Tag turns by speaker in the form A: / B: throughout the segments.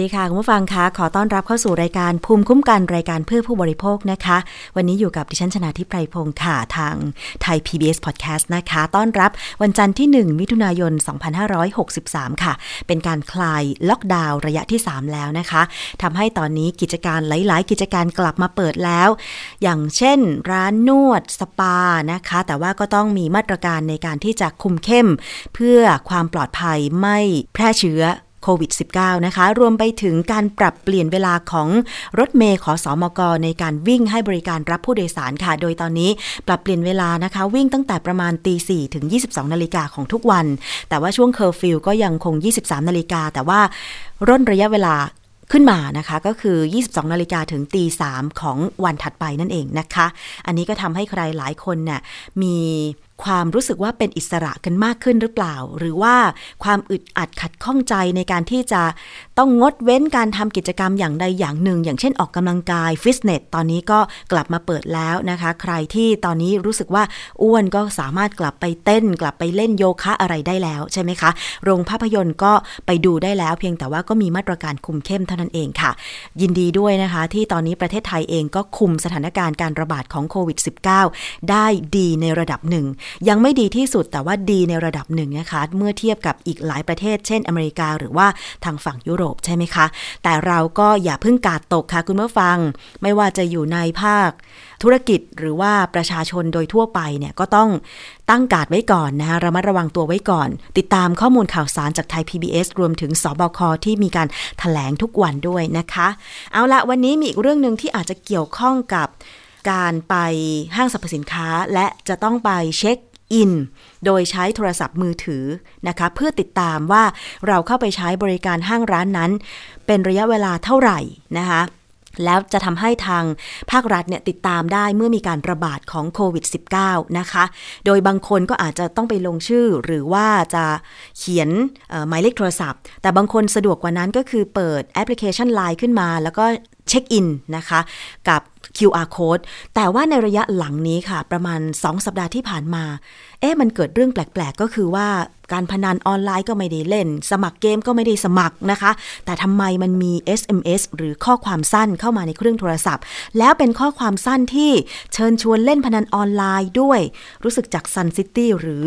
A: ดีค่ะ
B: คุณ
C: ผู้ฟังคะขอต้อนรับเข้าสู่รายการภูมิคุ้มกันรายการเพื่อผู้บริโภคนะคะ วันนี้อยู่กับดิฉันชนาทิพไพรพงศ์ค่ะทางไทย PBS Podcast นะคะ ต้อนรับวันจันทร์ที่ 1 มิถุนายน 2563 ค่ะ เป็นการคลายล็อกดาวน์ระยะที่ 3 แล้วนะคะทำให้ตอนนี้กิจการหลาย ๆ กิจการกลับมาเปิดแล้ว อย่างเช่น ร้านนวดสปานะคะ แต่ว่าก็ต้องมีมาตรการในการที่จะคุมเข้ม เพื่อความปลอดภัยไม่แพร่เชื้อ โควิด -19 นะคะ รวมไปถึงการปรับเปลี่ยนเวลาของรถเมย์ขอสอมกในการวิ่งให้บริการรับผู้โดยสารค่ะ โดยตอนนี้ปรับเปลี่ยนเวลานะคะ วิ่งตั้งแต่ประมาณตี4ถึง 22 นาฬิกาของทุกวัน แต่ว่าช่วงเคอร์ฟิวก็ยังคง 23 นาฬิกา แต่ว่าร่นระยะเวลาขึ้นมานะคะก็คือ 22 นาฬิกาถึงตี3ของวันถัดไปนั่นเองนะคะ อันนี้ก็ทำให้ใครหลายคนเนี่ยมี ความรู้สึกว่าเป็นอิสระกันมากขึ้นหรือเปล่า หรือว่าความอึดอัดขัดข้องใจในการที่จะต้องงดเว้นการทำกิจกรรมอย่างใดอย่างหนึ่ง อย่างเช่นออกกำลังกายฟิตเนสตอนนี้ก็กลับมาเปิดแล้วนะคะ ใครที่ตอนนี้รู้สึกว่าอ้วนก็สามารถกลับไปเต้น กลับไปเล่นโยคะอะไรได้แล้วใช่ไหมคะ โรงภาพยนตร์ก็ไปดูได้แล้ว เพียงแต่ว่าก็มีมาตรการคุมเข้มเท่านั้นเองค่ะ ยินดีด้วยนะคะ ที่ตอนนี้ประเทศไทยเองก็คุมสถานการณ์การระบาดของโควิด -19 ได้ดีในระดับหนึ่งยังไม่ดีที่สุดแต่ว่าดีในระดับหนึ่งนะคะ เมื่อเทียบกับอีกหลายประเทศ เช่นอเมริกาหรือว่าทางฝั่งยุโรปใช่ไหมคะ แต่เราก็อย่าเพิ่งกาดตกค่ะคุณผู้ฟัง ไม่ว่าจะอยู่ในภาค ธุรกิจหรือว่าประชาชนโดยทั่วไปเนี่ยก็ต้องตั้งกาดไว้ก่อนนะคะระมัดระวังตัวไว้ก่อน ติดตามข้อมูลข่าวสารจากไทย PBS รวมถึงสบคที่มีการถแถลงทุกวันด้วยนะคะ เอาละวันนี้มีอีกเรื่องหนึ่งที่อาจจะเกี่ยวข้องกับ การไปห้างสรรพสินค้าและจะต้องไปเช็คอิน โดยใช้โทรศัพท์มือถือนะคะ เพื่อติดตามว่าเราเข้าไปใช้บริการห้างร้านนั้น เป็นระยะเวลาเท่าไหร่นะคะแล้วจะทำให้ทางภาครัฐเนี่ยติดตามได้เมื่อมีการระบาดของโควิด -19 นะคะ โดยบางคนก็อาจจะต้องไปลงชื่อหรือว่าจะเขียนหมายเลขโทรศัพท์ แต่บางคนสะดวกกว่านั้นก็คือเปิดแอปพลิเคชัน Line ขึ้นมา แล้วก็ เช็คอินนะคะกับ QR code แต่ว่าในระยะหลังนี้ค่ะ ประมาณ 2 สัปดาห์ที่ผ่านมา เอ๊ะมันเกิดเรื่องแปลก ๆ ก็คือว่าการพนันออนไลน์ก็ไม่ได้เล่น สมัครเกมก็ไม่ได้สมัครนะคะ แต่ทำไมมันมี SMS หรือข้อความสั้นเข้ามาในเครื่องโทรศัพท์ แล้วเป็นข้อความสั้นที่เชิญชวนเล่นพนันออนไลน์ด้วย รู้สึกจากซันซิตี้หรือ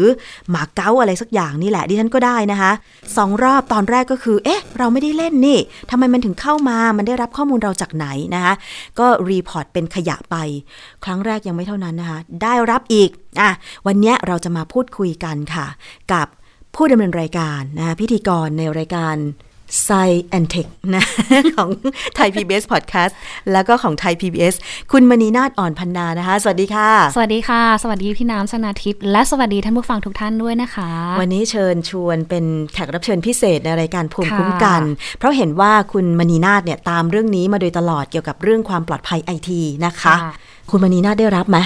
C: หมาเก๊าอะไรสักอย่างนี่แหละดิฉันก็ได้นะคะสองรอบตอนแรกก็คือ เอ๊ะ เราไม่ได้เล่นนี่ทำไมมันถึงเข้ามามันได้รับข้อมูลเราจากไหนนะคะก็ report เป็นขยะไป ครั้งแรกยังไม่เท่านั้นนะคะ ได้รับอีกอะวันนี้เราจะมาพูดคุยกันค่ะ กับผู้ดำเนินรายการนะคะพิธีกรในรายการ Sci and Tech นะของไทย PBS Podcast แล้วก็ของไทย PBS คุณมณีนาฏอ่อนพันนานะคะ สวัสดีค่ะ
D: สวัสดีค่ะ สวัสดีพี่น้ำชนาทิพย์และสวัสดีท่านผู้ฟังทุกท่านด้วยนะคะ
C: วันนี้เชิญชวนเป็นแขกรับเชิญพิเศษในรายการภูมิ
D: ค่ะ
C: คุ้มกัน เพราะเห็นว่าคุณมณีนาฏเนี่ยตามเรื่องนี้มาโดยตลอดเกี่ยวกับเรื่องความปลอดภัยไอทีนะคะ คุณมณีนาฏได้รับไหม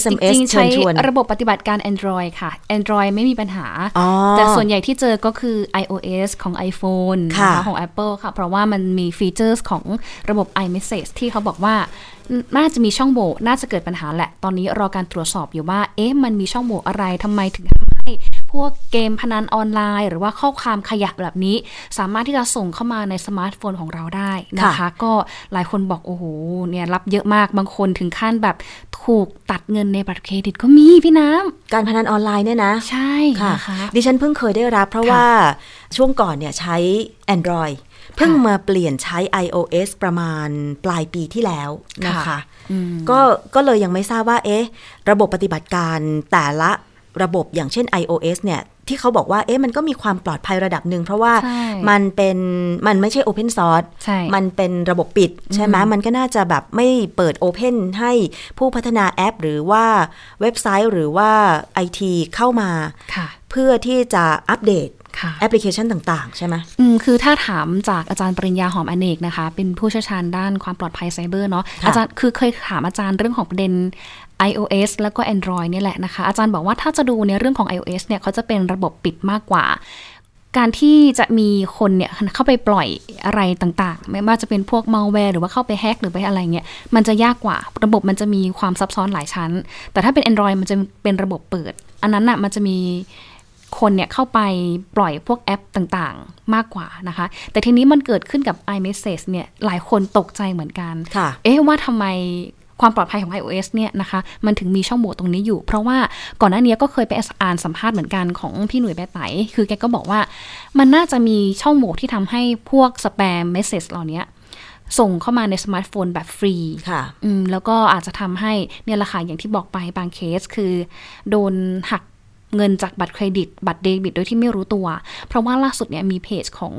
C: SMS
D: จริงๆ
C: เชิ
D: ใช้
C: ญชวน
D: ระบบปฏิบัติการ Android ค่ะ Android ไม่มีปัญหา
C: อ๋อ
D: แต่ส่วนใหญ่ที่เจอก็คือ iOS ของ iPhone
C: ค่ะ
D: นของ Apple ค่ะ เพราะว่ามันมีฟีเจอร์ของระบบ iMessage ที่เขาบอกว่าน่าจะมีช่องโหว่ น่าจะเกิดปัญหาแหละ ตอนนี้รอการตรวจสอบอยู่ว่า เอ๊ะ มันมีช่องโหว่อะไร ทำไมถึงทำให้ พวกเกมพนันออนไลน์ หรือว่าข้อความขยะแบบนี้ สามารถที่จะส่งเข้ามาในสมาร์ทโฟนของเราได้นะคะ
C: ค่ะ
D: ก็หลายคนบอกโอ้โหเนี่ยรับเยอะมากบางคนถึงขั้นแบบถูกตัดเงินในบัตรเครดิตก็มีพี่น้ำ
C: การพนันออนไลน์เนี่ยนะ
D: ใช่
C: ค่ะ
D: นะคะ
C: ดิฉันเพิ่งเคยได้รับ เพราะ
D: ค่ะ
C: ว่าช่วงก่อนเนี่ยใช้ Android เพิ่งมาเปลี่ยนใช้ iOS ประมาณปลายปีที่แล้วนะคะ
D: ค่ะอืม
C: ก็ก็เลยยังไม่ทราบว่า เอ๊ะ ระบบปฏิบัติการแต่ละ ระบบอย่างเช่น iOS เนี่ยที่เขาบอกว่าเอ๊ะมันก็มีความปลอดภัยระดับหนึ่งเพราะว่า
D: ใช่
C: มันเป็นมันไม่ใช่ Open Source
D: ใช่
C: มันเป็นระบบปิดใช่ไหมมันก็น่าจะแบบไม่เปิด Open ให้ผู้พัฒนาแอป หรือว่าเว็บไซต์หรือว่า IT เข้ามา
D: ค่ะ
C: เพื่อที่จะอัปเดต
D: ค่ะ
C: แอปพลิเคชันต่าง ๆ ใช่ไหม
D: อืมคือถ้าถามจากอาจารย์ปริญญาหอมอเนกนะคะ เป็นผู้เชี่ยวชาญด้านความปลอดภัยไซเบอร์เนาะ
C: ค่ะ
D: อาจารย์คือเคยถามอาจารย์เรื่องของประเด็น iOS แล้วก็ Android เนี่ยแหละนะคะ อาจารย์บอกว่าถ้าจะดูในเรื่องของ iOS เนี่ยเขาจะเป็นระบบปิดมากกว่า การที่จะมีคนเนี่ยเข้าไปปล่อยอะไรต่างๆ ไม่ว่าจะเป็นพวกมัลแวร์หรือว่าเข้าไปแฮกหรือไปอะไรเงี้ยมันจะยากกว่าระบบมันจะมีความซับซ้อนหลายชั้น แต่ถ้าเป็น Android มันจะเป็นระบบเปิด อันนั้นน่ะมันจะมีคนเนี่ยเข้าไปปล่อยพวกแอปต่างๆ มากกว่านะคะ แต่ทีนี้มันเกิดขึ้นกับ iMessage เนี่ยหลายคนตกใจเหมือนกัน
C: ค่ะ
D: เอ๊ะว่าทำไม ความปลอดภัยของ iOS เนี่ยนะคะ มันถึงมีช่องโหว่ตรงนี้อยู่ เพราะว่าก่อนหน้านี้ก็เคยไปอ่านสัมภาษณ์เหมือนกันของพี่หนุ่ยแปไตคือแกก็บอกว่า มันน่าจะมีช่องโหว่ที่ทำให้พวก spam message เหล่านี้ส่งเข้ามาในสมาร์ทโฟนแบบฟรี
C: ค่ะ
D: อืมแล้วก็อาจจะทำให้เนี่ยแหละค่ะอย่างที่บอกไปบางเคสคือ โดนหัก เงินจากบัตรเครดิต บัตรเดบิตโดยที่ไม่รู้ตัว เพราะว่าล่าสุดเนี่ยมีเพจของ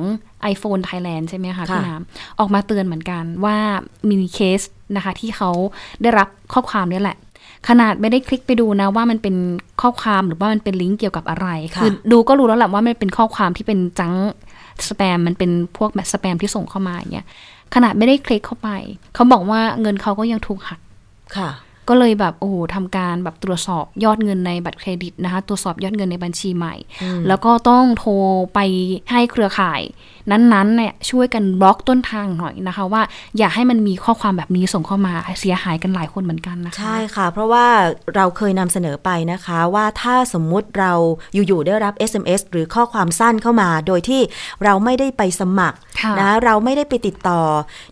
D: iPhone Thailand ใช่ไหมคะ
C: ค่ะ
D: พี่น้ำออกมาเตือนเหมือนกันว่ามีเคสนะคะที่เขาได้รับข้อความเนี่ยแหละ ขนาดไม่ได้คลิกไปดูนะว่ามันเป็นข้อความหรือว่ามันเป็นลิงก์เกี่ยวกับอะไร
C: ค่ะ
D: คือดูก็รู้แล้วแหละว่ามันเป็นข้อความที่เป็นจังสแปมมันเป็นพวกแบบสแปมที่ส่งเข้ามาอย่างเงี้ยขนาดไม่ได้คลิกเข้าไป เขาบอกว่าเงินเขาก็ยังถูกหัก
C: ค่ะ
D: ก็เลยแบบโอ้โหทำการแบบตรวจสอบยอดเงินในบัตรเครดิตนะคะ ตรวจสอบยอดเงินในบัญชีใหม่ แล้วก็ต้องโทรไปให้เครือข่าย นั้นๆเนี่ยช่วยกันบล็อกต้นทางหน่อยนะคะ ว่าอย่าให้มันมีข้อความแบบนี้ส่งเข้ามาเสียหายกันหลายคนเหมือนกันนะคะ
C: ใช่ค่ะ เพราะว่าเราเคยนำเสนอไปนะคะว่าถ้าสมมุติเราอยู่ๆได้รับ SMS หรือข้อความสั้นเข้ามา โดยที่เราไม่ได้ไปสมัคร
D: ค่ะ
C: นะเราไม่ได้ไปติดต่อ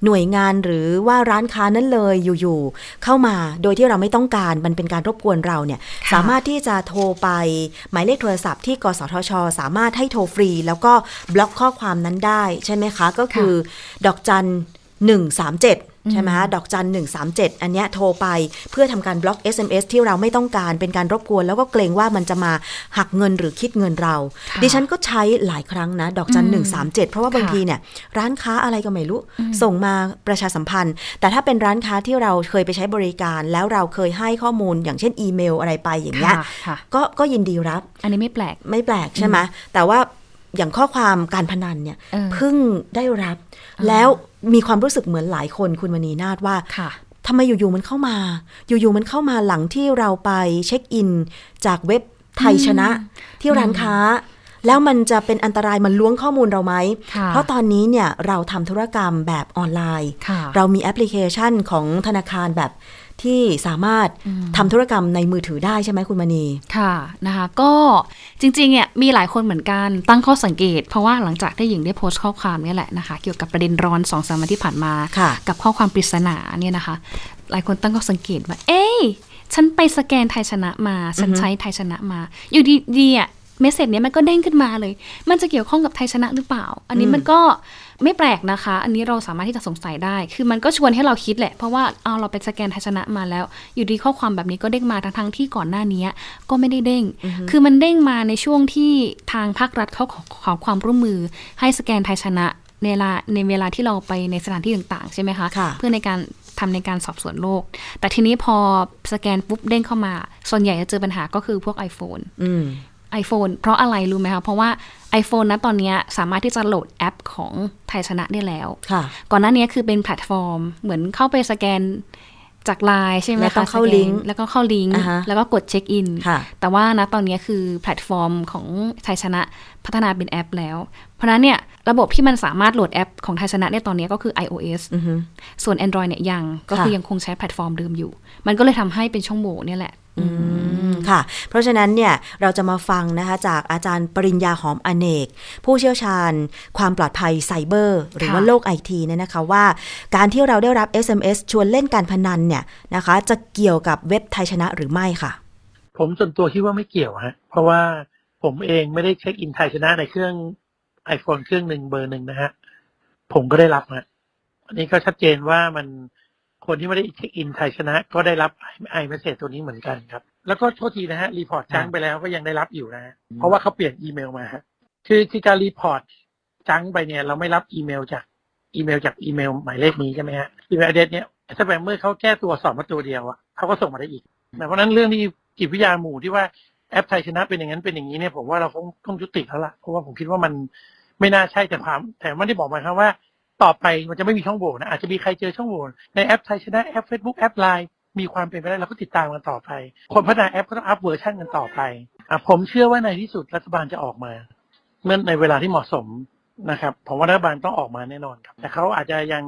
C: หน่วยงานหรือว่าร้านค้านั้นเลยอยู่ๆเข้ามาโดยที่เราไม่ต้องการมันเป็นการรบกวนเราเนี่ย
D: ค่ะ
C: สามารถที่จะโทรไปหมายเลขโทรศัพท์ที่กสทช สามารถให้โทรฟรี แล้วก็บล็อกข้อความนั้นได้ใช่ไหมคะ ก็คือ ดอกจัน137 ใช่ไหมคะดอกจัน137อันเนี้ยโทรไปเพื่อทำการบล็อก SMS ที่เราไม่ต้องการเป็นการรบกวน แล้วก็เกรงว่ามันจะมาหักเงินหรือคิดเงินเรา
D: ค่ะ
C: ดิฉันก็ใช้หลายครั้งนะ ดอกจัน
D: อืม
C: 137เพราะว่าบาง
D: ค่ะ
C: ทีเนี่ยร้านค้าอะไรก็ไม่รู้ ส่งมาประชาสัมพันธ์ แต่ถ้าเป็นร้านค้าที่เราเคยไปใช้บริการ แล้วเราเคยให้ข้อมูล อย่างเช่นอีเมลอะไรไปอย่างเงี้ย
D: ค่ะค่ะ
C: ก็ก็ยินดีรับ
D: อันนี้ไม่แปลก
C: ไม่แปลกใช่ไหมแต่ว่าอย่างข้อความการพนันเนี่ย
D: เออ
C: เพิ่งได้รับแล้ว มีความรู้สึกเหมือนหลายคนคุณมณีนาฏว่า
D: ค่ะ
C: ทำไมอยู่ๆมันเข้ามา อยู่ๆมันเข้ามาหลังที่เราไปเช็คอิน จากเว็บไทยชนะ ที่ร้านค้า แล้วมันจะเป็นอันตรายมันล้วงข้อมูลเราไหม
D: ค่ะ
C: เพราะตอนนี้เนี่ยเราทำธุรกรรมแบบออนไลน์
D: ค่ะ
C: เรามีแอปพลิเคชันของธนาคารแบบ ที่สามารถทำธุรกรรมในมือถือได้ใช่ไหมคุณมณี
D: ค่ะนะคะก็จริงๆเนี่ยมีหลายคนเหมือนกันตั้งข้อสังเกต เพราะว่าหลังจากที่หญิงได้โพสต์ข้อความเนี่ยแหละนะคะ เกี่ยวกับประเด็นร้อนสองสามวันที่ผ่านมา
C: ค่ะ
D: กับข้อความปริศนาเนี่ยนะคะ หลายคนตั้งข้อสังเกตว่า เอ้ยฉันไปสแกนไทยชนะมา ฉันใช้ไทยชนะมา อยู่ดีๆอะ เมสเซจเนี้ยมันก็เด้งขึ้นมาเลย มันจะเกี่ยวข้องกับไทยชนะหรือเปล่า อันนี้มันก็ไม่แปลกนะคะ อันนี้เราสามารถที่จะสงสัยได้ คือมันก็ชวนให้เราคิดแหละ เพราะว่าเอาเราไปสแกนไทยชนะมาแล้ว อยู่ดีข้อความแบบนี้ก็เด้งมาทั้งๆที่ก่อนหน้านี้ก็ไม่ได้เด้ง คือมันเด้งมาในช่วงที่ทางภาครัฐเขาขอขอความร่วมมือให้สแกนไทยชนะในเวลาในเวลาที่เราไปในสถานที่ต่างๆ ใช่ไหมคะ
C: ค่ะ
D: เพื่อในการทำในการสอบสวนโรค แต่ทีนี้พอสแกนปุ๊บเด้งเข้ามา ส่วนใหญ่จะเจอปัญหาก็คือพวก iPhone
C: อืม
D: iPhone เพราะอะไรรู้ไหมคะ เพราะว่า iPhone นะตอนเนี้ยสามารถที่จะโหลดแอปของไทยชนะได้แล้ว
C: ค่ะ
D: ก่อนหน้านี้คือเป็นแพลตฟอร์ม เหมือนเข้าไปสแกนจากไลน์ใช่ไหมคะ
C: แล้วต้องเข้า
D: สแกน
C: ลิงก์
D: แล้วก็เข้าลิงก์
C: อ่าฮะ
D: แล้วก็กดเช็คอิน
C: ค่ะ
D: แต่ว่านะตอนนี้คือแพลตฟอร์มของไทยชนะพัฒนาเป็นแอปแล้ว เพราะฉะนั้นเนี่ยระบบที่มันสามารถโหลดแอปของไทยชนะเนี่ยตอนนี้ก็คือ iOS
C: อือฮึ
D: ส่วน Android เนี่ยยังก็คือ
C: ค่ะ
D: ยังคงใช้แพลตฟอร์มเดิมอยู่ มันก็เลยทำให้เป็นช่องโหว่เนี่ยแหละ
C: อืมค่ะ เพราะฉะนั้นเนี่ยเราจะมาฟังนะคะจากอาจารย์ปริญญาหอมอเนก ผู้เชี่ยวชาญ ความปลอดภัยไซเบอร์ หรือว่าโลกไอทีเนี่ยนะคะว่า การที่เราได้รับ SMS ชวนเล่นการพนันเนี่ยนะคะ จะเกี่ยวกับเว็บไทยชนะหรือไม่ค่ะ
E: ผมส่วนตัวคิดว่าไม่เกี่ยวฮะเพราะว่าผมเองไม่ได้เช็คอินไทยชนะในเครื่อง iPhone เครื่องหนึ่งเบอร์หนึ่งนะฮะผมก็ได้รับฮะอันนี้ก็ชัดเจนว่ามัน คนที่ไม่ได้เช็คอินไทยชนะ ก็ได้รับ iMessage ตัวนี้เหมือนกันครับ แล้วก็โทษทีนะฮะ report junk ไปแล้วก็ยังได้รับอยู่นะฮะเพราะว่าเขาเปลี่ยนอีเมลมาฮะคือคือการ report junk ไปเนี่ย เราไม่รับอีเมลจากอีเมลจากอีเมลหมายเลขนี้ใช่ไหมฮะ email address เนี่ยถ้า spammer เขาแก้ตัวสอบมาตัวเดียวอะเขาก็ส่งมาได้อีกแต่เพราะฉะนั้นเรื่องนี้จิตวิทยาหมู่ที่ว่าแอปไทยชนะเป็นอย่างนั้นเป็นอย่างนี้เนี่ยผมว่าเราคงต้องยุติแล้วล่ะเพราะว่าผมคิดว่ามันไม่น่าใช่แต่ความแต่ไม่ได้บอกหมายความว่า ต่อไปมันจะไม่มีช่องโหว่นะอาจจะมีใครเจอช่องโหว่ในแอปไทยชนะแอป Facebook แอปไลน์มีความเป็นไปได้เราก็ติดตามกันต่อไป คนพัฒนาแอปก็ต้องอัพเวอร์ชันกันต่อไปอะผมเชื่อว่าในที่สุดรัฐบาลจะออกมา เมื่อในเวลาที่เหมาะสมนะครับผมว่ารัฐบาลต้องออกมาแน่นอนครับ แต่เขาอาจจะยัง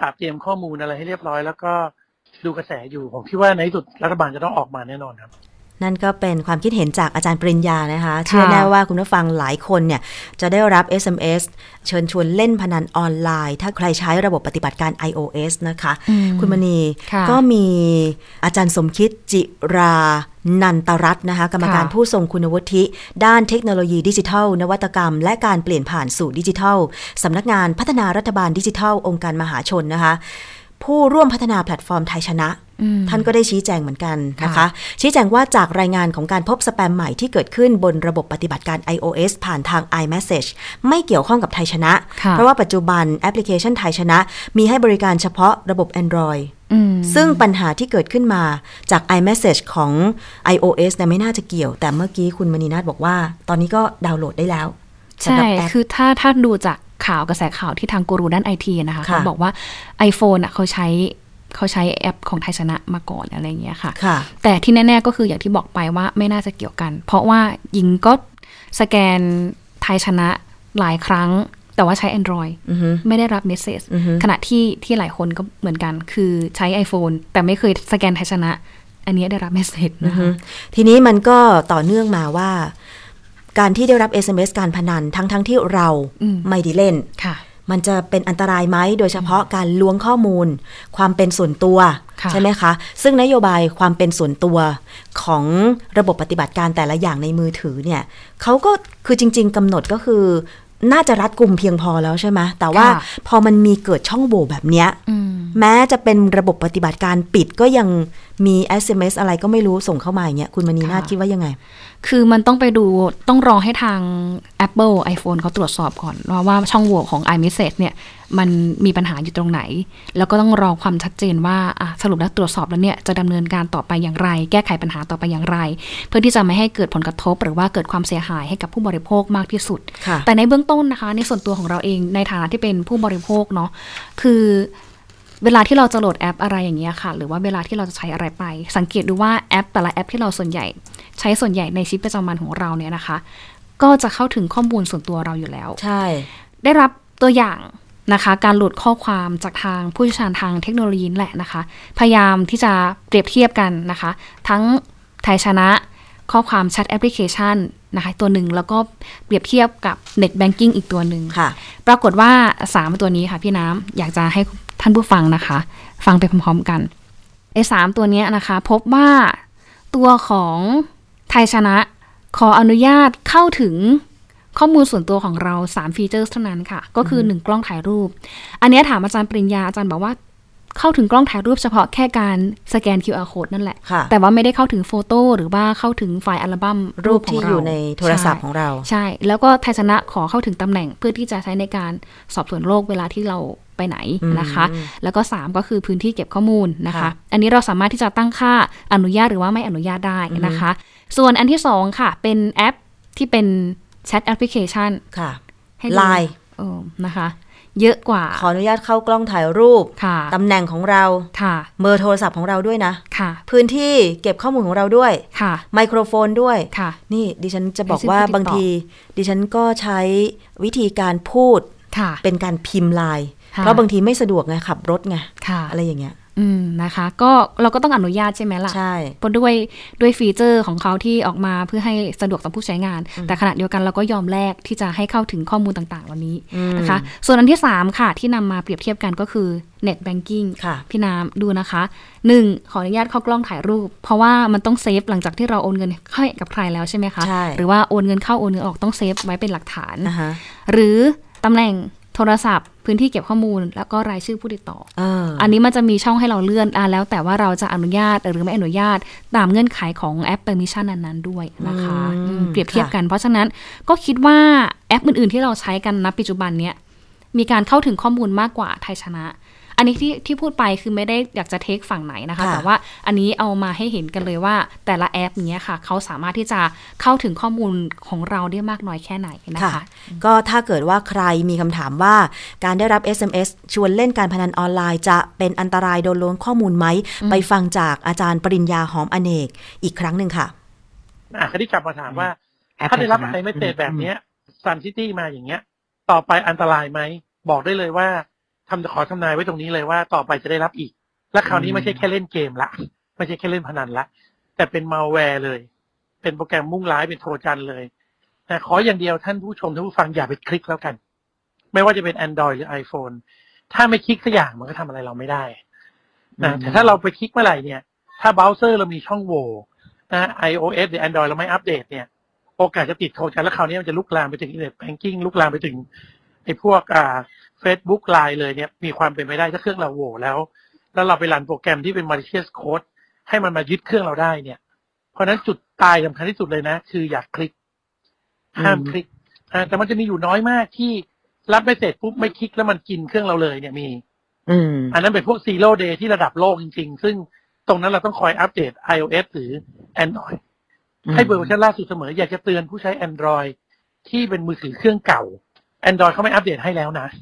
E: ตาบเตรียมข้อมูลอะไรให้เรียบร้อย แล้วก็ดูกระแสอยู่ผมคิดว่าในที่สุดรัฐบาลจะต้องออกมาแน่นอนครับ
C: นั่นก็เป็นความคิดเห็นจากอาจารย์ปริญญานะคะเชื่อแน่ว่าคุณผู้ฟังหลายคนเนี่ยจะได้รับ SMS เชิญชวนเล่นพนันออนไลน์ ถ้าใครใช้ระบบปฏิบัติการ iOS นะคะ
D: อืม
C: คุณมณี
D: ค่ะ
C: ก็มีอาจารย์สมคิดจิรานันตรัตน์นะคะกรรมการ
D: ค่ะ
C: ผู้ทรงคุณวุฒิ ด้านเทคโนโลยีดิจิทัล นวัตกรรม และการเปลี่ยนผ่านสู่ดิจิทัลสำนักงานพัฒนารัฐบาลดิจิทัล องค์การมหาชนนะคะผู้ร่วมพัฒนาแพลตฟอร์มไทยชนะ
D: อืม
C: ท่านก็ได้ชี้แจงเหมือนกันนะคะ
D: ค่ะ
C: ชี้แจงว่าจากรายงานของการพบสแปมใหม่ที่เกิดขึ้นบนระบบปฏิบัติการ iOS ผ่านทาง iMessage ไม่เกี่ยวข้องกับไทยชนะ
D: ค่ะ
C: เพราะว่าปัจจุบันแอปพลิเคชันไทยชนะ มีให้บริการเฉพาะระบบ Android
D: อืม
C: ซึ่งปัญหาที่เกิดขึ้นมาจาก iMessage ของ iOS เนี่ยไม่น่าจะเกี่ยว แต่เมื่อกี้คุณมณีนาฏบอกว่า ตอนนี้ก็ดาวน์โหลดได้แล้วสำ
D: ใช่
C: หรับแอป
D: คือถ้าถ้าดูจากข่าวกระแสข่าวที่ทางกูรูด้านไอทีนะคะ
C: ค่ะ
D: เขาบอกว่า iPhone อะเขาใช้ เขาใช้แอปของไทยชนะมาก่อนอะไรอย่างเงี้ยค่ะ
C: ค่ะ
D: แต่ที่แน่ๆก็คืออย่างที่บอกไปว่าไม่น่าจะเกี่ยวกัน เพราะว่าหญิงก็สแกนไทยชนะหลายครั้ง แต่ว่าใช้ Android
C: อือฮึ
D: ไม่ได้รับ message
C: อือฮึ
D: ขณะที่ที่หลายคนก็เหมือนกัน คือใช้ iPhone แต่ไม่เคยสแกนไทยชนะ อันเนี้ยได้รับ message อื
C: อฮึ
D: นะคะ
C: ทีนี้มันก็ต่อเนื่องมาว่า การที่ได้รับ SMS การพนันทั้งทั้งๆที่เรา
D: อืม
C: ไม่ได้เล่น
D: ค่ะ
C: มันจะเป็นอันตรายไหมโดยเฉพาะการล้วงข้อมูล ความเป็นส่วนตัว
D: ค่ะ
C: ใช่ไหมคะ ซึ่งนโยบายความเป็นส่วนตัวของระบบปฏิบัติการแต่ละอย่างในมือถือเนี่ยเขาก็คือจริง ๆกำหนดก็คือ น่าจะรัดกุมเพียงพอแล้วใช่ไหมแต่ว่า
D: ค่ะ
C: พอมันมีเกิดช่องโหว่แบบเนี้ย
D: อืม
C: แม้จะเป็นระบบปฏิบัติการปิดก็ยังมี SMS อะไรก็ไม่รู้ส่งเข้ามาอย่างเงี้ยคุณมณีนาฏ
D: ค่ะ
C: คิดว่ายังไง
D: คือมันต้องไปดูต้องรอให้ทาง Apple iPhone เขาตรวจสอบก่อน ว่าว่าช่องโหว่ของ iMessage เนี่ย มันมีปัญหาอยู่ตรงไหน แล้วก็ต้องรอความชัดเจนว่าอะสรุปแล้วตรวจสอบแล้วเนี่ย จะดำเนินการต่อไปอย่างไร แก้ไขปัญหาต่อไปอย่างไร เพื่อที่จะไม่ให้เกิดผลกระทบ หรือว่าเกิดความเสียหายให้กับผู้บริโภคมากที่สุด
C: ค่ะ
D: แต่ในเบื้องต้นนะคะ ในส่วนตัวของเราเองในฐานะที่เป็นผู้บริโภคเนาะคือ เวลาที่เราจะโหลดแอปอะไรอย่างเงี้ยค่ะ หรือว่าเวลาที่เราจะใช้อะไรไป สังเกตดูว่าแอป แต่ละแอปที่เราส่วนใหญ่ ใช้ส่วนใหญ่ในชีวิตประจำวันของเราเนี่ยนะคะ ก็จะเข้าถึงข้อมูลส่วนตัวเราอยู่แล้ว
C: ใช่
D: ได้รับตัวอย่างนะคะ การโหลดข้อความจากทางผู้เชี่ยวชาญทางเทคโนโลยีนั่นแหละนะคะ พยายามที่จะเปรียบเทียบกันนะคะ ทั้งไทยชนะข้อความแชทแอปพลิเคชันนะคะตัวหนึ่งแล้วก็เปรียบเทียบกับเน็ตแบงกิ้งอีกตัวหนึ่ง
C: ค่ะ
D: ปรากฏว่า 3 ตัวนี้ค่ะพี่น้ำอยากจะให้ ท่านผู้ฟังนะคะ ฟังไปพร้อมๆกันไอ้สามตัวเนี้ยนะคะ พบว่าตัวของไทยชนะ ขออนุญาตเข้าถึงข้อมูลส่วนตัวของเรา 3 feature เท่านั้นค่ะ ก็คือ 1 กล้องถ่ายรูป อันเนี้ยถามอาจารย์ปริญญา อาจารย์บอกว่าเข้าถึงกล้องถ่ายรูปเฉพาะแค่การสแกน QR code นั่นแหละ
C: ค่ะ
D: แต่ว่าไม่ได้เข้าถึง photo หรือว่าเข้าถึงไฟล์อัลบั้ม
C: รู
D: รู
C: ป
D: ปของ
C: ที่
D: เรา
C: อยู่ในโทรศัพท์
D: ใช่
C: ของเรา
D: ใช่ แล้วก็ไทยชนะขอเข้าถึงตำแหน่งเพื่อที่จะใช้ในการสอบสวนโรคเวลาที่เรา ไปไหนนะคะ แล้วก็ 3 ก็คือพื้นที่เก็บข้อมูลนะคะ
C: ค่ะ
D: อันนี้เราสามารถที่จะตั้งค่าอนุญาตหรือว่าไม่อนุญาตได้นะคะ ส่วนอันที่ 2 ค่ะ เป็นแอปที่เป็นแชทแอปพลิเคชัน
C: ค่ะ
D: ให้ดู
C: Line
D: เออนะคะเยอะกว่า
C: ขออนุญาตเข้ากล้องถ่ายรูป
D: ค่ะ
C: ตำแหน่งของเรา
D: ค่ะ
C: เบอร์โทรศัพท์ของเราด้วยนะ
D: ค่ะ
C: พื้นที่เก็บข้อมูลของเราด้วย
D: ค่ะ
C: ไมโครโฟนด้วย
D: ค่ะ
C: นี่ดิฉันจะบอก
D: ให้ชื่อ
C: ว่า
D: ผู้ติดต่อ
C: บางที ดิฉันก็ใช้วิธีการพูด
D: ค่ะ
C: เป็นการพิมพ์ไลน์
D: ค่ะ
C: เพราะบางทีไม่สะดวกไงขับรถไง
D: ค่ะ
C: อะไรอย่างเงี้ย
D: อืมนะคะ ก็เราก็ต้องอนุญาตใช่ไหมล่ะ
C: ใช่
D: เพราะด้วยด้วย feature ของเขาที่ออกมาเพื่อให้สะดวกต่อผู้ใช้งาน แต่ขณะเดียวกันเราก็ยอมแลกที่จะให้เข้าถึงข้อมูลต่างๆ เหล่านี้นะคะ ส่วนอันที่ 3 ค่ะ ที่นำมาเปรียบเทียบกันก็คือ Net Banking
C: ค่ะ
D: พี่น้ำดูนะคะ 1. ขออนุญาตเข้ากล้องถ่ายรูป เพราะว่ามันต้อง save หลังจากที่เราโอนเงินให้กับใครแล้วใช่ไหมคะ
C: ใช่
D: หรือว่าโอนเงินเข้าโอนเงินออกต้อง save ไว้เป็นหลักฐาน
C: นะคะ
D: หรือตำแหน่ง โทรศัพท์ พื้นที่เก็บข้อมูล แล้วก็รายชื่อผู้ติดต่อ
C: เออ
D: อันนี้มันจะมีช่องให้เราเลื่อนอะแล้วแต่ว่าเราจะอนุญาตหรือไม่อนุญาต ตามเงื่อนไขของแอป permission นั้นๆด้วยนะคะ
C: อืม
D: อืมเปรียบเทียบ
C: ค่ะ
D: กัน เพราะฉะนั้นก็คิดว่าแอปอื่น ๆ ที่เราใช้กันณปัจจุบันเนี้ยมีการเข้าถึงข้อมูลมากกว่าไทยชนะ อันนี้ที่ที่พูดไปคือไม่ได้อยากจะเทคฝั่งไหนนะคะ
C: ค่ะ
D: แต่ว่าอันนี้เอามาให้เห็นกันเลยว่าแต่ละแอปเนี้ยค่ะเขาสามารถที่จะเข้าถึงข้อมูลของเราได้มากน้อยแค่ไหนนะคะ
C: ค่ะก็ถ้าเกิดว่าใครมีคำถามว่าการได้รับ SMS ชวนเล่นการพนันออนไลน์ จะเป็นอันตรายโดนล้วงข้อมูลไหม ไปฟังจากอาจารย์ปริญญาหอมเอนกอีกครั้งหนึ่งค่ะ
E: อะคราวนี้กลับมาถามว่า
B: แอป
E: ถ้าได้รับ
B: ไทยชนะ
E: ไอเมสเซจแบบเนี้ย Sun City มาอย่างเงี้ย ต่อไปอันตรายไหม บอกได้เลยว่า ทำขอทำนายไว้ตรงนี้เลยว่าต่อไปจะได้รับอีก และคราวนี้ไม่ใช่แค่เล่นเกมละไม่ใช่แค่เล่นพนันละแต่เป็นมาแวร์เลย เป็นโปรแกรมมุ่งร้ายเป็นโทรจันเลยนะขออย่างเดียวท่านผู้ชมท่านผู้ฟังอย่าไปคลิกแล้วกัน ไม่ว่าจะเป็น Android หรือ iPhone ถ้าไม่คลิกสักอย่างมันก็ทำอะไรเราไม่ได้นะแต่ถ้าเราไปคลิกเมื่อไหร่เนี่ย ถ้าเบราว์เซอร์เรามีช่องโหว่นะ iOS หรือ Android เราไม่อัปเดตเนี่ย โอกาสจะติดโทรจันทร์แล้วคราวนี้มันจะลุกลามไปถึง internet banking ลุกลามไปถึงไอ้พวกอ่า Facebook ไลน์เลยเนี่ยมีความเป็นไปได้ถ้าเครื่องเราโหว่แล้ว แล้วเราไปรันโปรแกรมที่เป็น malicious code ให้มันมายึดเครื่องเราได้เนี่ย เพราะฉะนั้นจุดตายสำคัญที่สุดเลยนะ คืออย่าคลิก ห้ามคลิกอ่าแต่มันจะมีอยู่น้อยมากที่รับไม่เสร็จปุ๊บไม่คลิกแล้วมันกินเครื่องเราเลยเนี่ยมี
C: อืม
E: อันนั้นเป็นพวก zero day ที่ระดับโลกจริง ๆ ซึ่งตรงนั้นเราต้องคอยอัปเดต iOS หรือ Android ให้เวอร์ชันล่าสุดเสมอ อยากจะเตือนผู้ใช้ Android ที่เป็นมือถือเครื่องเก่า Android เขาไม่อัปเดตให้แล้วนะเ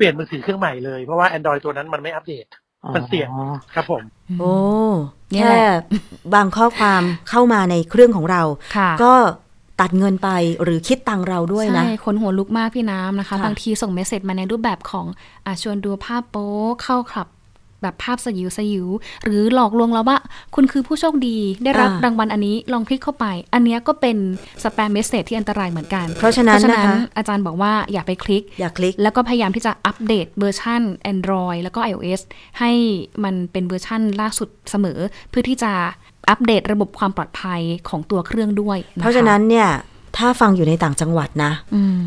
E: เปลี่ยนมือถือเครื่องใหม่เลย เพราะว่า Android ตัวนั้นมันไม่อัปเดต มันเสี่ยง
B: อ๋อ
E: ครับผม
C: โอ้
D: เนี่ย
C: แค่
D: แหละ
C: บางข้อความเข้ามาในเครื่องของเรา
D: ค่ะ
C: ก็ตัดเงินไปหรือคิดตังเราด้วยนะ
D: ใช่ คนหัวลุกมากพี่น้ำนะคะ
C: ค่ะ
D: บางทีส่ง message มาในรูปแบบของอะชวนดูภาพโป๊เข้าคลับ แบบภาพสยิวสยิวหรือหลอกลวงเราว่า คุณคือผู้โชคดีได้รับ
C: อ่ารา
D: งวัลอันนี้ลองคลิกเข้าไป อันเนี้ยก็เป็น spam message ที่อันตรายเหมือนกัน
C: เพราะฉะนั้นนะคะ
D: อาจารย์บอกว่าอย่าไปคลิก
C: อย่าคลิก
D: แล้วก็พยายามที่จะอัปเดตเวอร์ชัน Android แล้วก็ iOS ให้มันเป็นเวอร์ชันล่าสุดเสมอ เพื่อที่จะอัปเดตระบบความปลอดภัยของตัวเครื่องด้วยค
C: เพราะฉะนั้นเนี่ยถ้าฟังอยู่ในต่างจังหวัดนะ
D: อืม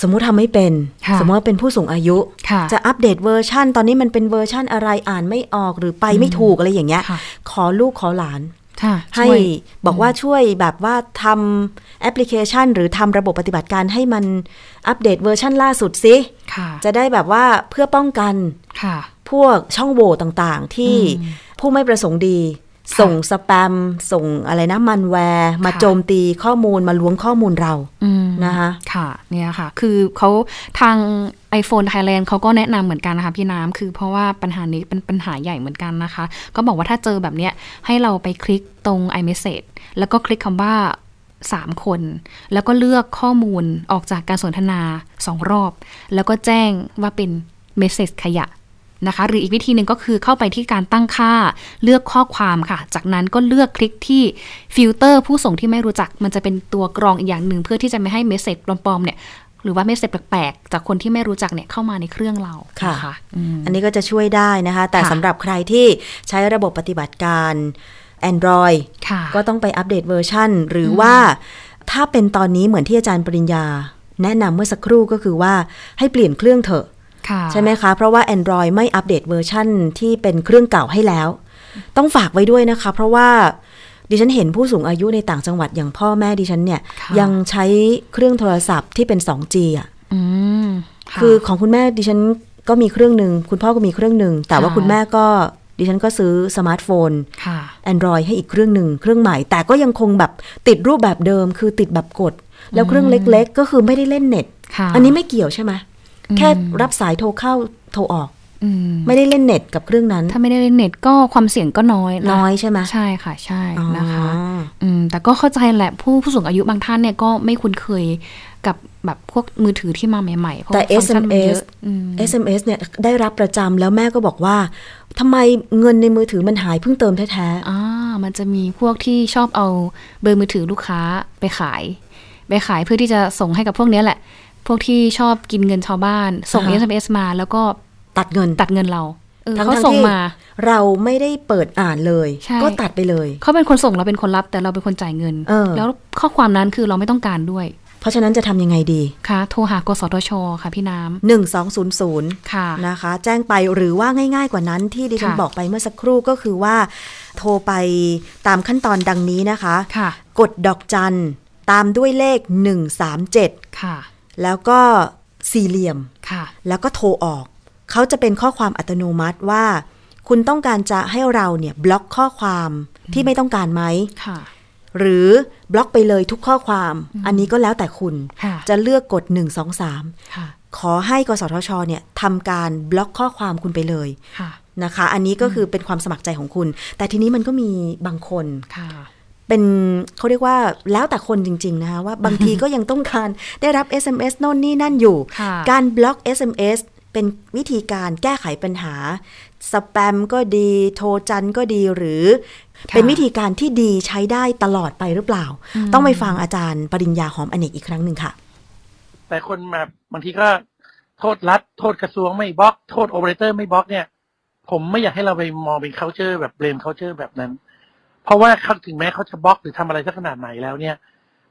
C: สมมุติทำไม่เป็น
D: ค่ะ
C: สมมติว่าเป็นผู้สูงอายุ
D: ค่ะ
C: จะอัปเดตเวอร์ชันตอนนี้มันเป็นเวอร์ชันอะไรอ่านไม่ออกหรือไปไม่ถูกอะไรอย่างเงี้ย
D: ค่ะ
C: ขอลูกขอหลาน
D: ค่ะ
C: ให้
D: ช่วย
C: บอกว่าช่วยแบบว่าทำแอปพลิเคชัน หรือทำระบบปฏิบัติการให้มันอัปเดตเวอร์ชันล่าสุดสิ
D: ค่ะ
C: จะได้แบบว่าเพื่อป้องกัน
D: ค่ะ
C: พวกช่องโหว่ต่างๆ ที่
D: อืม
C: ผู้ไม่ประสงค์ดี ส่งสแปม ส่งอะไรนะมันแวร์มา
D: ค่ะ
C: โจมตีข้อมูลมาล้วงข้อมูลเรา
D: อืม
C: นะคะ
D: ค่ะเนี่ยค่ะ คือเขาทาง iPhone Thailand เขาก็แนะนำเหมือนกันนะคะพี่น้ำคือเพราะว่าปัญหานี้เป็นปัญหาใหญ่เหมือนกันนะคะ ก็บอกว่าถ้าเจอแบบเนี้ยให้เราไปคลิกตรง iMessage แล้วก็คลิกคำว่าสแปม แล้วก็เลือกข้อมูลออกจากการสนทนาสองรอบ แล้วก็แจ้งว่าเป็น message ขยะ นะคะ หรืออีกวิธีหนึ่งก็คือเข้าไปที่การตั้งค่าเลือกข้อความค่ะ จากนั้นก็เลือกคลิกที่ฟิลเตอร์ผู้ส่งที่ไม่รู้จัก มันจะเป็นตัวกรองอีกอย่างหนึ่งเพื่อที่จะไม่ให้ message ปลอมๆเนี่ยหรือว่า message แปลกๆจากคนที่ไม่รู้จักเนี่ยเข้ามาในเครื่องเรา
C: ค่ะ
D: นอืม
C: อันนี้ก็จะช่วยได้นะคะ แต่
D: ค่ะ
C: สำหรับใครที่ใช้ระบบปฏิบัติการ Android
D: ค่ะ
C: ก็ต้องไปอัปเดตเวอร์ชันหรือว่าถ้าเป็นตอนนี้เหมือนที่อาจารย์ปริญญา แนะนำเมื่อสักครู่ก็คือว่าให้เปลี่ยนเครื่องเถอะ
D: ค่ะ
C: ใช่ไหมคะ เพราะว่า Android ไม่อัปเดตเวอร์ชันที่เป็นเครื่องเก่าให้แล้ว ต้องฝากไว้ด้วยนะคะ เพราะว่าดิฉันเห็นผู้สูงอายุในต่างจังหวัดอย่างพ่อแม่ดิฉันเนี่ย
D: ค่ะ
C: ยังใช้เครื่องโทรศัพท์ที่เป็น 2G อะ
D: อืมะ
C: คือของคุณแม่ดิฉันก็มีเครื่องหนึ่งคุณพ่อก็มีเครื่องหนึ่งแต่ว่า
D: ค่ะ
C: คุณแม่ก็ดิฉันก็ซื้อสมาร์ทโฟน
D: ค่ะ
C: Android ให้อีกเครื่องหนึ่งเครื่องใหม่ แต่ก็ยังคงแบบติดรูปแบบเดิม คือติดแบบกด แล้วเครื่องเล็ก ๆ ก็คือไม่ได้เล่นเน็ต
D: ค่ะ
C: อันนี้ไม่เกี่ยวใช่ไหม
D: อืม
C: แค่รับสายโทรเข้าโทรออก
D: อืม
C: ไม่ได้เล่นเน็ตกับเครื่องนั้น
D: ถ้าไม่ได้เล่นเน็ตก็ความเสี่ยงก็น้อยะ
C: น้อยใช่ไหม
D: ใช่ค่ะใช่
C: อ๋อ
D: นะคะอืมแต่ก็เข้าใจแหละผู้ผู้สูงอายุบางท่านเนี่ยก็ไม่คุ้นเคยกับแบบพวกมือถือที่มาใหม่ๆเพราะ
C: แต่
D: ฟังก์ชันมันเย
C: SMS
D: อะอืม
C: SMS เนี่ยได้รับประจำแล้วแม่ก็บอกว่าทำไมเงินในมือถือมันหายเพิ่งเติมแท้
D: อ่ามันจะมีพวกที่ชอบเอาเบอร์มือถือลูกค้าไปขาย ไปขายเพื่อที่จะส่งให้กับพวกเนี้ยแหละ พวกที่ชอบกินเงินชาวบ้าน ส่ง SMS มาแล้วก็
C: ๆตัดเงิน
D: ตัดเงินเราเออ
C: ทั้ง
D: เขา
C: ๆ
D: ส่ง
C: ที่
D: มา
C: เราไม่ได้เปิดอ่านเลย
D: ใช่
C: ก็ตัดไปเลย
D: เขาเป็นคนส่งเราเป็นคนรับ แต่เราเป็นคนจ่ายเงิน
C: เออ
D: แล้วข้อความนั้นคือเราไม่ต้องการด้วย
C: เพราะฉะนั้นจะทำยังไงดี
D: ค่ะโทรหากสทช ค่ะพี่น้
C: 1200
D: ค่ะ
C: นะคะ แจ้งไปหรือว่าง่ายๆกว่านั้นที่ดิฉัน
D: ค่ะ
C: บอกไปเมื่อสักครู่ก็คือว่า โทรไปตามขั้นตอนดังนี้นะคะำ
D: ค่ะ
C: กดดอกจันตามด้วยเลข137
D: ค่ะ
C: แล้วก็สี่เหลี่ยม
D: ค่ะ
C: แล้วก็โทรออก เขาจะเป็นข้อความอัตโนมัติว่า คุณต้องการจะให้เราเนี่ยบล็อกข้อความที่ไม่ต้องการไหม
D: ค่ะ
C: หรือบล็อกไปเลยทุกข้อความ อันนี้ก็แล้วแต่คุณ
D: ค่ะ
C: จะเลือกกด 1 2 3
D: ค่ะ
C: ขอให้กสทชเนี่ยทำการบล็อกข้อความคุณไปเลย
D: ค่ะ
C: นะคะ อันนี้ก็คือเป็นความสมัครใจของคุณ แต่ทีนี้มันก็มีบางคน
D: ค่ะ
C: เป็นเขาเรียกว่าแล้วแต่คนจริง ๆ นะคะว่าบางทีก็ยังต้องการได้รับ SMS โน่นนี่นั่นอยู่
D: ค่ะ
C: การบล็อก SMS เป็นวิธีการแก้ไขปัญหา สแปมก็ดี โทรจันก็ดีหรือ
D: ค่ะ
C: เป็นวิธีการที่ดีใช้ได้ตลอดไปหรือเปล่า ต้องไปฟังอาจารย์ปริญญาหอมเอนกอีกครั้งหนึ่งค่ะ
E: แต่คนแบบบางทีก็โทษรัฐ โทษกระทรวงไม่บล็อก โทษโอเปอเรเตอร์ไม่บล็อกเนี่ย ผมไม่อยากให้เราไปมองเป็น culture แบบเบลม culture แบบนั้น เพราะว่าเขาถึงแม้เขาจะบล็อกหรือทำอะไรสักขนาดไหนแล้วเนี่ย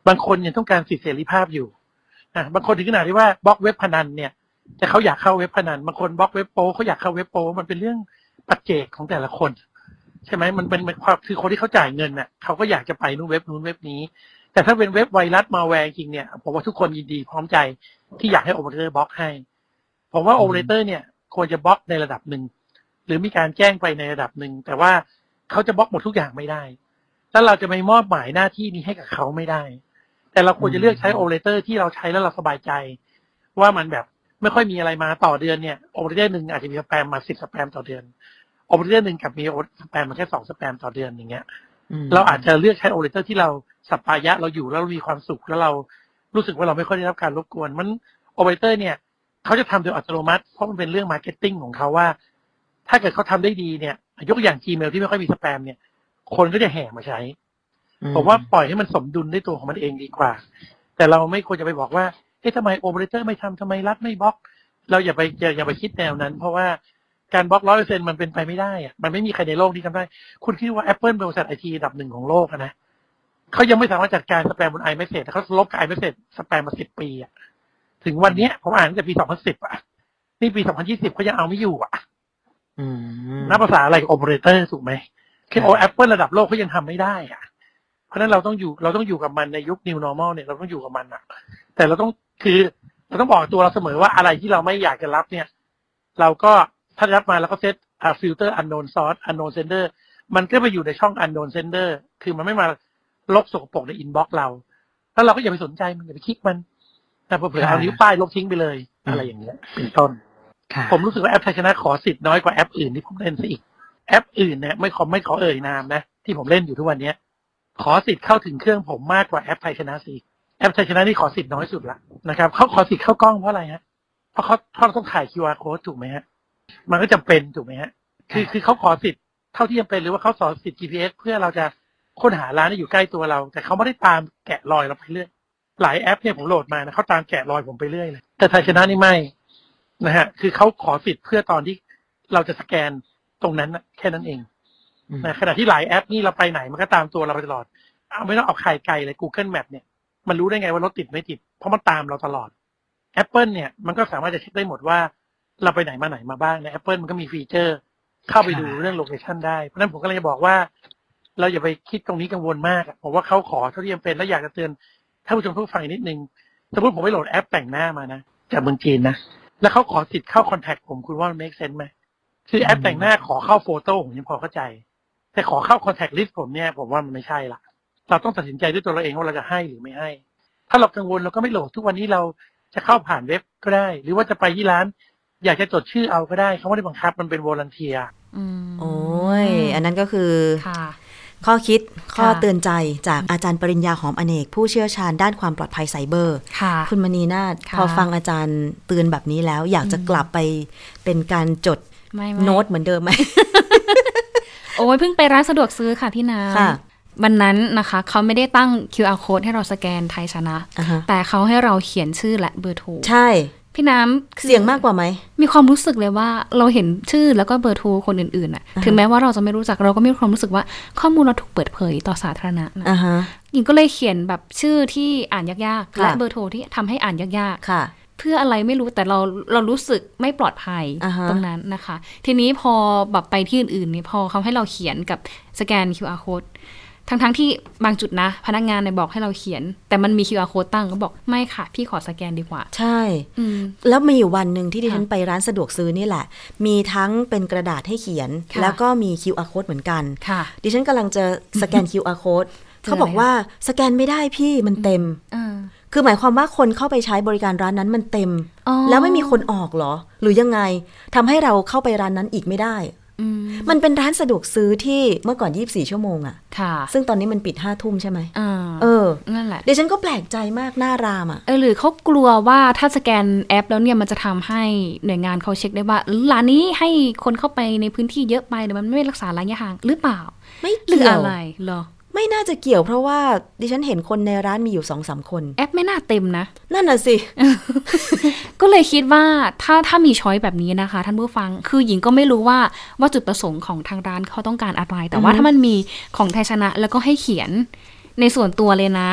E: บางคนยังต้องการสิทธิเสรีภาพอยู่อะบางคนถึงขนาดที่ว่าบล็อกเว็บพนันเนี่ย แต่เขาอยากเข้าเว็บพนันบางคนบล็อกเว็บโป๊เขาอยากเข้าเว็บโป๊มันเป็นเรื่องปัจเจกของแต่ละคน ใช่ไหมมันเป็นเป็นความคือคนที่เขาจ่ายเงินน่ะเขาก็อยากจะไปนู่นเว็บนู้นเว็บนี้ แต่ถ้าเป็นเว็บไวรัสมาแวร์จริงเนี่ยผมว่าทุกคนยินดีพร้อมใจที่อยากให้โอเปอเรเตอร์บล็อกให้ผมว่าโอเปอเรเตอร์เนี่ยควรจะบล็อกในระดับหนึ่งหรือมีการแจ้งไปในระดับหนึ่งแต่ว่า เขาจะบล็อกหมดทุกอย่างไม่ได้ แล้วเราจะไปมอบหมายหน้าที่นี้ให้กับเขาไม่ได้ แต่เราควรจะเลือกใช้โอเปอเรเตอร์ที่เราใช้แล้วเราสบายใจ ว่ามันแบบไม่ค่อยมีอะไรมาต่อเดือนเนี่ยโอเปอเรเตอร์หนึ่งอาจจะมีสแปมมาสิบสแปมต่อเดือนโอเปอเรเตอร์หนึ่งกลับมีสแปมมาแค่สองสแปมต่อเดือนอย่างเงี้ยเราอาจจะเลือกใช้โอเปอเรเตอร์ที่เราสัปปายะเราอยู่แล้วเรามีความสุขแล้วเรารู้สึกว่าเราไม่ค่อยได้รับการรบกวน มันโอเปอเรเตอร์เนี่ยเขาจะทำโดยอัตโนมัติ เพราะมันเป็นเรื่อง marketing ของเขาว่า ถ้าเกิดเขาทำได้ดีเนี่ย ยกอย่าง Gmail ที่ไม่ค่อยมีสแปมเนี่ย คนก็จะแห่มาใช้ ผมว่าปล่อยให้มันสมดุลด้วยตัวของมันเองดีกว่า แต่เราไม่ควรจะไปบอกว่าเอ๊ะทำไมโอเปอเรเตอร์ไม่ทำทำไมรัฐไม่บล็อก เราอย่าไปอย่าอย่าไปคิดแนวนั้น เพราะว่าการบล็อกร้อยเปอร์เซ็นมันเป็นไปไม่ได้อะมันไม่มีใครในโลกที่ทำได้ คุณคิดว่า Apple เป็นบริษัทไอทีอันดับหนึ่งของโลกอะนะเขายังไม่สามารถจัดการสแปมบนไอ e ม s เ a g e แต่เขาลบกับไอ e ม s เ a g e สแปมมาสิบปีอะถึงวันเนี้ยผมอ่านตั้งแต่ปีสองพันสิบอะนี่ปีสองพันยี่สิบเขายังเอาไม่อยู่อะ
F: อืม
E: นับประสาอะไรกับโอเปอเรเตอร์ถูกไหมคือโอแอปเปิลระดับโลกเขายังทำไม่ได้อะเพราะฉะนั้นเราต้องอยู่เราต้องอยู่กับมันในยุค new normal เนี่ยเราต้องอยู่กับมันอะแต่เราต้องคือเราต้องบอกตัวเราเสมอว่าอะไรที่เราไม่อยากจะรับเนี่ย เราก็ถ้ารับมาแล้วก็เซตอ่า filter unknown source unknown sender มันก็ไปอยู่ในช่อง unknown sender คือมันไม่มาลบสกปรกใน inbox เราแล้วเราก็อย่าไปสนใจมันอย่าไปคลิกมันแต่เผื่อๆเอานิ้วป้ายลบทิ้งไปเลย อะไรอย่างเงี้ยเป็นต้น
F: ค่ะ
E: ผมรู้สึกว่าแอปไทยชนะขอสิทธิ์น้อยกว่าแอปอื่นที่ผมเล่นซะอีก แอปอื่นเนี่ยไม่ขอไม่ขอเอ่ยนามนะที่ผมเล่นอยู่ทุกวันเนี้ย ขอสิทธิ์เข้าถึงเครื่องผมมากกว่าแอปไทยชนะสิแอปไทยชนะนี่ขอสิทธิ์น้อยสุดละนะครับเขาขอสิทธิ์เข้ากล้องเพราะอะไรฮะเพราะเขาเพราะเราต้องถ่าย QR code ถูกไหมฮะ มันก็จำเป็นถูกไหมฮะ คือคือเขาขอสิทธิ์เท่าที่จำเป็นหรือว่าเขาขอสิทธิ์ GPS เพื่อเราจะค้นหาร้านที่อยู่ใกล้ตัวเรา แต่เขาไม่ได้ตามแกะรอยเราไปเรื่อยหลายแอปเนี่ยผมโหลดมานะเขาตามแกะรอยผมไปเรื่อยเลยแต่ไทยชนะนี่ไม่ นะฮะ คือเขาขอสิทธิ์เพื่อตอนที่เราจะสแกนตรงนั้นน่ะแค่นั้นเองนะขณะที่หลายแอปนี่เราไปไหนมันก็ตามตัวเราไปตลอด เอาไม่ต้องเอาใครไกลเลย Google Map เนี่ย มันรู้ได้ไงว่ารถติดไม่ติด เพราะมันตามเราตลอด Apple เนี่ย มันก็สามารถจะเช็คได้หมดว่า เราไปไหนมาไหนมาบ้างใน Apple มันก็มี feature เข้าไปดูเรื่อง location ได้ เพราะฉะนั้นผมก็เลยจะบอกว่า เราอย่าไปคิดตรงนี้กังวลมากอะผมว่าเขาขอเท่าที่จำเป็นแล้วอยากจะเตือนท่านผู้ชมผู้ฟังอีกนิดนึง สมมติผมไปโหลดแอปแต่งหน้ามานะจากเมืองจีนนะ แล้วเขาขอสิทธิ์เข้า contact ผมคุณว่ามัน make sense ไหมคือแอปแต่งหน้าขอเข้า photo ผมยังพอเข้าใจ แต่ขอเข้า contact list ผมเนี่ยผมว่ามันไม่ใช่ละเราต้องตัดสินใจด้วยตัวเราเองว่าเราจะให้หรือไม่ให้ ถ้าเรากังวลเราก็ไม่โหลดทุกวันนี้เราจะเข้าผ่านเว็บก็ได้ หรือว่าจะไปที่ร้าน อยากจะจดชื่อเอาก็ได้เขาไม่ได้บังคับมันเป็น volunteerอื
D: ม
C: โอ้ย อันนั้นก็คือ
D: ค่ะ
C: ข้อคิดข้อ
D: ค่ะ
C: เตือนใจจากอาจารย์ปริญญาหอมอเนก ผู้เชี่ยวชาญด้านความปลอดภัยไซเบอร์
D: ค่ะ
C: คุณมณีนาฏ
D: ค่ะ
C: พอฟังอาจารย์เตือนแบบนี้แล้ว อยากจะกลับไปเป็นการจด
D: ไม่ไม่
C: โน้ตเหมือนเดิมไหม
D: โอ้ยเพิ่งไปร้านสะดวกซื้อค่ะพี่น้
C: ค่ะำ
D: วันนั้นนะคะเขาไม่ได้ตั้ง QR code ให้เราสแกนไทยชนะ
C: อ่าฮะ
D: แต่เขาให้เราเขียนชื่อและเบอร์โทร
C: ใช่
D: พี่น้ำคือ
C: เสียงมากกว่าไหม
D: มีความรู้สึกเลยว่าเราเห็นชื่อแล้วก็เบอร์โทรคนอื่นๆน่ะ ถึงแม้ว่าเราจะไม่รู้จักเราก็มีความรู้สึกว่าข้อมูลเราถูกเปิดเผยต่อสาธารณะนะ
C: อ่าฮะ
D: หญิงก็เลยเขียนแบบชื่อที่อ่านยากๆ
C: ค่ะ
D: และเบอร์โทรที่ทำให้อ่านยาก
C: ค่ะ
D: ๆเพื่ออะไรไม่รู้แต่เราเรารู้สึกไม่ปลอดภัย
C: อ่าฮะ
D: ตรงนั้นนะคะ ทีนี้พอแบบไปที่อื่นๆเนี่ยพอเขาให้เราเขียนกับสแกน QR code ทั้งๆที่บางจุดนะ พนักงานเนี่ยบอกให้เราเขียน แต่มันมี QR code ตั้งก็บอกไม่ค่ะ พี่ขอสแกนดีกว่า
C: ใช่
D: อืม
C: แล้วมีอยู่วันหนึ่งที่ดิฉัน
D: ค่ะ
C: ไปร้านสะดวกซื้อนี่แหละ มีทั้งเป็นกระดาษให้เขียน
D: ค่ะ
C: แล้วก็มี QR code เหมือนกัน
D: ค่ะ
C: ดิฉันกำลังจะสแกน QR code
D: เจอ
C: เขาบอก
D: อะไรคะ
C: ว่าสแกนไม่ได้พี่มันเต็ม
D: อ่า
C: คือหมายความว่าคนเข้าไปใช้บริการร้านนั้นมันเต็ม
D: อ๋อ
C: แล้วไม่มีคนออกเหรอ หรือยังไงทำให้เราเข้าไปร้านนั้นอีกไม่ได้
D: อื ม
C: มันเป็นร้านสะดวกซื้อที่เมื่อก่อน 24 ชั่วโมงอะ
D: ค่ะ
C: ซึ่งตอนนี้มันปิด5ทุ่มใช่ไหม
D: อ่า
C: เออ
D: นั่นแหละ
C: เดี๋ยวฉันก็แปลกใจมากหน้ารามอะ
D: เออหรือเขากลัวว่าถ้าสแกนแอปแล้วเนี่ยมันจะทำให้หน่วยงานเขาเช็คได้ว่าร้านนี้ให้คนเข้าไปในพื้นที่เยอะไปหรือมันไม่รักษาระยะห่างหรือเปล่า
C: ไม่
D: หรือ
C: เกี่ยว
D: อะไรเหรอ
C: ไม่น่าจะเกี่ยวเพราะว่าดิฉันเห็นคนในร้านมีอยู่สองสามคน
D: แอปไม่น่าเต็มนะ
C: นั่นน่ะสิ
D: ก็เลยคิดว่าถ้าถ้ามีช้อยแบบนี้นะคะ ท่านผู้ฟังคือหญิงก็ไม่รู้ว่าว่าจุดประสงค์ของทางร้านเขาต้องการอะไร แต่ว่า
C: อือฮึ
D: ถ้ามันมีของไทยชนะแล้วก็ให้เขียนในส่วนตัวเลยนะ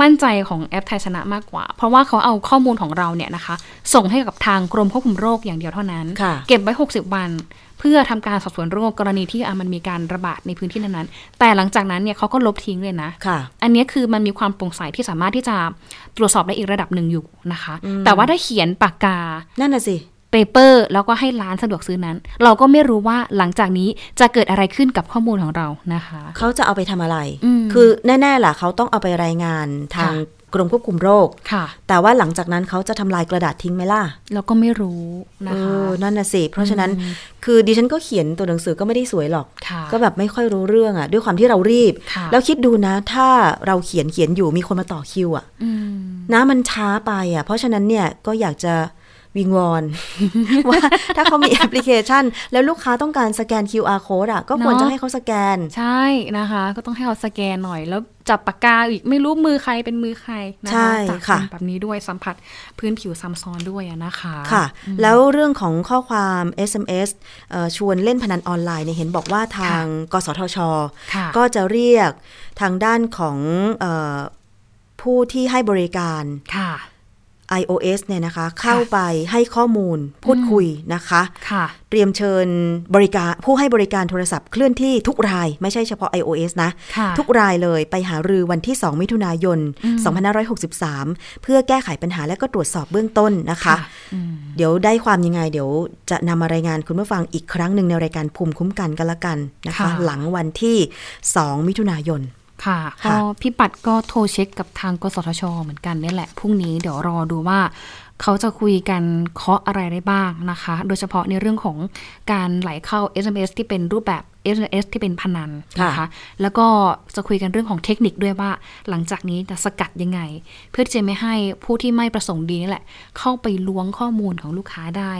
D: มั่นใจของแอปไทยชนะมากกว่า เพราะว่าเขาเอาข้อมูลของเราเนี่ยนะคะ ส่งให้กับทางกรมควบคุมโรคอย่างเดียวเท่านั้น
C: ค่ะ
D: เก็บไว้ 60 วัน เพื่อทำการสอบสวนโรคกรณีที่อะมันมีการระบาดในพื้นที่นั้นๆ แต่หลังจากนั้นเนี่ยเขาก็ลบทิ้งเลยนะ
C: ค่ะ
D: อันนี้คือมันมีความโปร่งใสที่สามารถที่จะตรวจสอบได้อีกระดับหนึ่งอยู่นะคะ
C: อืม
D: แต่ว่าถ้าเขียนปากกา
C: นั่นน่ะสิ
D: paper แล้วก็ให้ร้านสะดวกซื้อนั้น เราก็ไม่รู้ว่าหลังจากนี้จะเกิดอะไรขึ้นกับข้อมูลของเรานะคะ
C: เขาจะเอาไปทำอะไร
D: อืม
C: คือแน่ๆล่ะเขาต้องเอาไปรายงานทาง
D: ค่ะ
C: กรมควบคุมโรค
D: ค่ะ
C: แต่ว่าหลังจากนั้นเขาจะทำลายกระดาษทิ้งไหมล่ะ
D: เราก็ไม่รู้นะ
C: เอ
D: คะ
C: อนั่นน่ะสิเพราะฉะนั้น
D: อืม
C: คือดิฉันก็เขียนตัวหนังสือก็ไม่ได้สวยหรอก
D: ค่ะ
C: ก็แบบไม่ค่อยรู้เรื่องอะ่ะ ด้วยความที่เรารีบ
D: ค่ะ
C: แล้วคิดดูนะ ถ้าเราเขียนเขียนอยู่มีคนมาต่อคิวอะ่ะ
D: อืม
C: นะมันช้าไปอะ่ะ เพราะฉะนั้นเนี่ยก็อยากจะ วิงวอน ว่าถ้าเขามีแอปพลิเคชัน แล้วลูกค้าต้องการสแกน QR code อะ ก็ควร
D: เนอะ
C: จะให้เขาสแกน
D: ใช่นะคะ ก็ต้องให้เราสแกนหน่อย แล้วจับปากกาอีกไม่รู้มือใครเป็นมือใครนะ
C: ใช่
D: คะจับ
C: ค่ะ
D: แบบนี้ด้วยสัมผัสพื้นผิวซ้ำซ้อนด้วยอะนะคะ
C: ค่ะ แล้วเรื่องของข้อความ SMS เอ่อชวนเล่นพนันออนไลน์เนี่ยเห็นบอกว่าทางกสทช
D: ค่ะ
C: ก็จะเรียกทางด้านของเออผู้ที่ให้บริการ
D: ค่ะ
C: iOS เนี่ยนะคะเข้าไปให้ข้อมูลพูดคุยนะคะ
D: ค่ะ
C: เตรียมเชิญบริการผู้ให้บริการโทรศัพท์เคลื่อนที่ทุกรายไม่ใช่เฉพาะ iOS นะ
D: ค่ะ
C: ทุกรายเลยไปหารือวันที่ 2 มิถุนายน 2563 เพื่อแก้ไขปัญหาและก็ตรวจสอบเบื้องต้นนะคะ
D: อืม
C: เดี๋ยวได้ความยังไง เดี๋ยวจะนำมารายงานคุณผู้ฟังอีกครั้งหนึ่งในรายการภูมิคุ้มกันกันละกันนะคะ
D: ค่ะ
C: หลังวันที่ 2 มิถุนายน
D: ค่ะ
C: ค่ะ
D: ก็พี่ปัดก็โทรเช็คกับทางกสทช เหมือนกันนี่แหละพรุ่งนี้เดี๋ยวรอดูว่าเขาจะคุยกันเคาะอะไรได้บ้างนะคะ โดยเฉพาะในเรื่องของการไหลเข้า SMS ที่เป็นรูปแบบ SMS ที่เป็นพนันนะคะแล้วก็จะคุยกันเรื่องของเทคนิคด้วยว่า หลังจากนี้จะสกัดยังไง เพื่อที่จะไม่ให้ผู้ที่ไม่ประสงค์ดีนี่แหละ เข้าไปล้วงข้อมูลของลูกค้าได้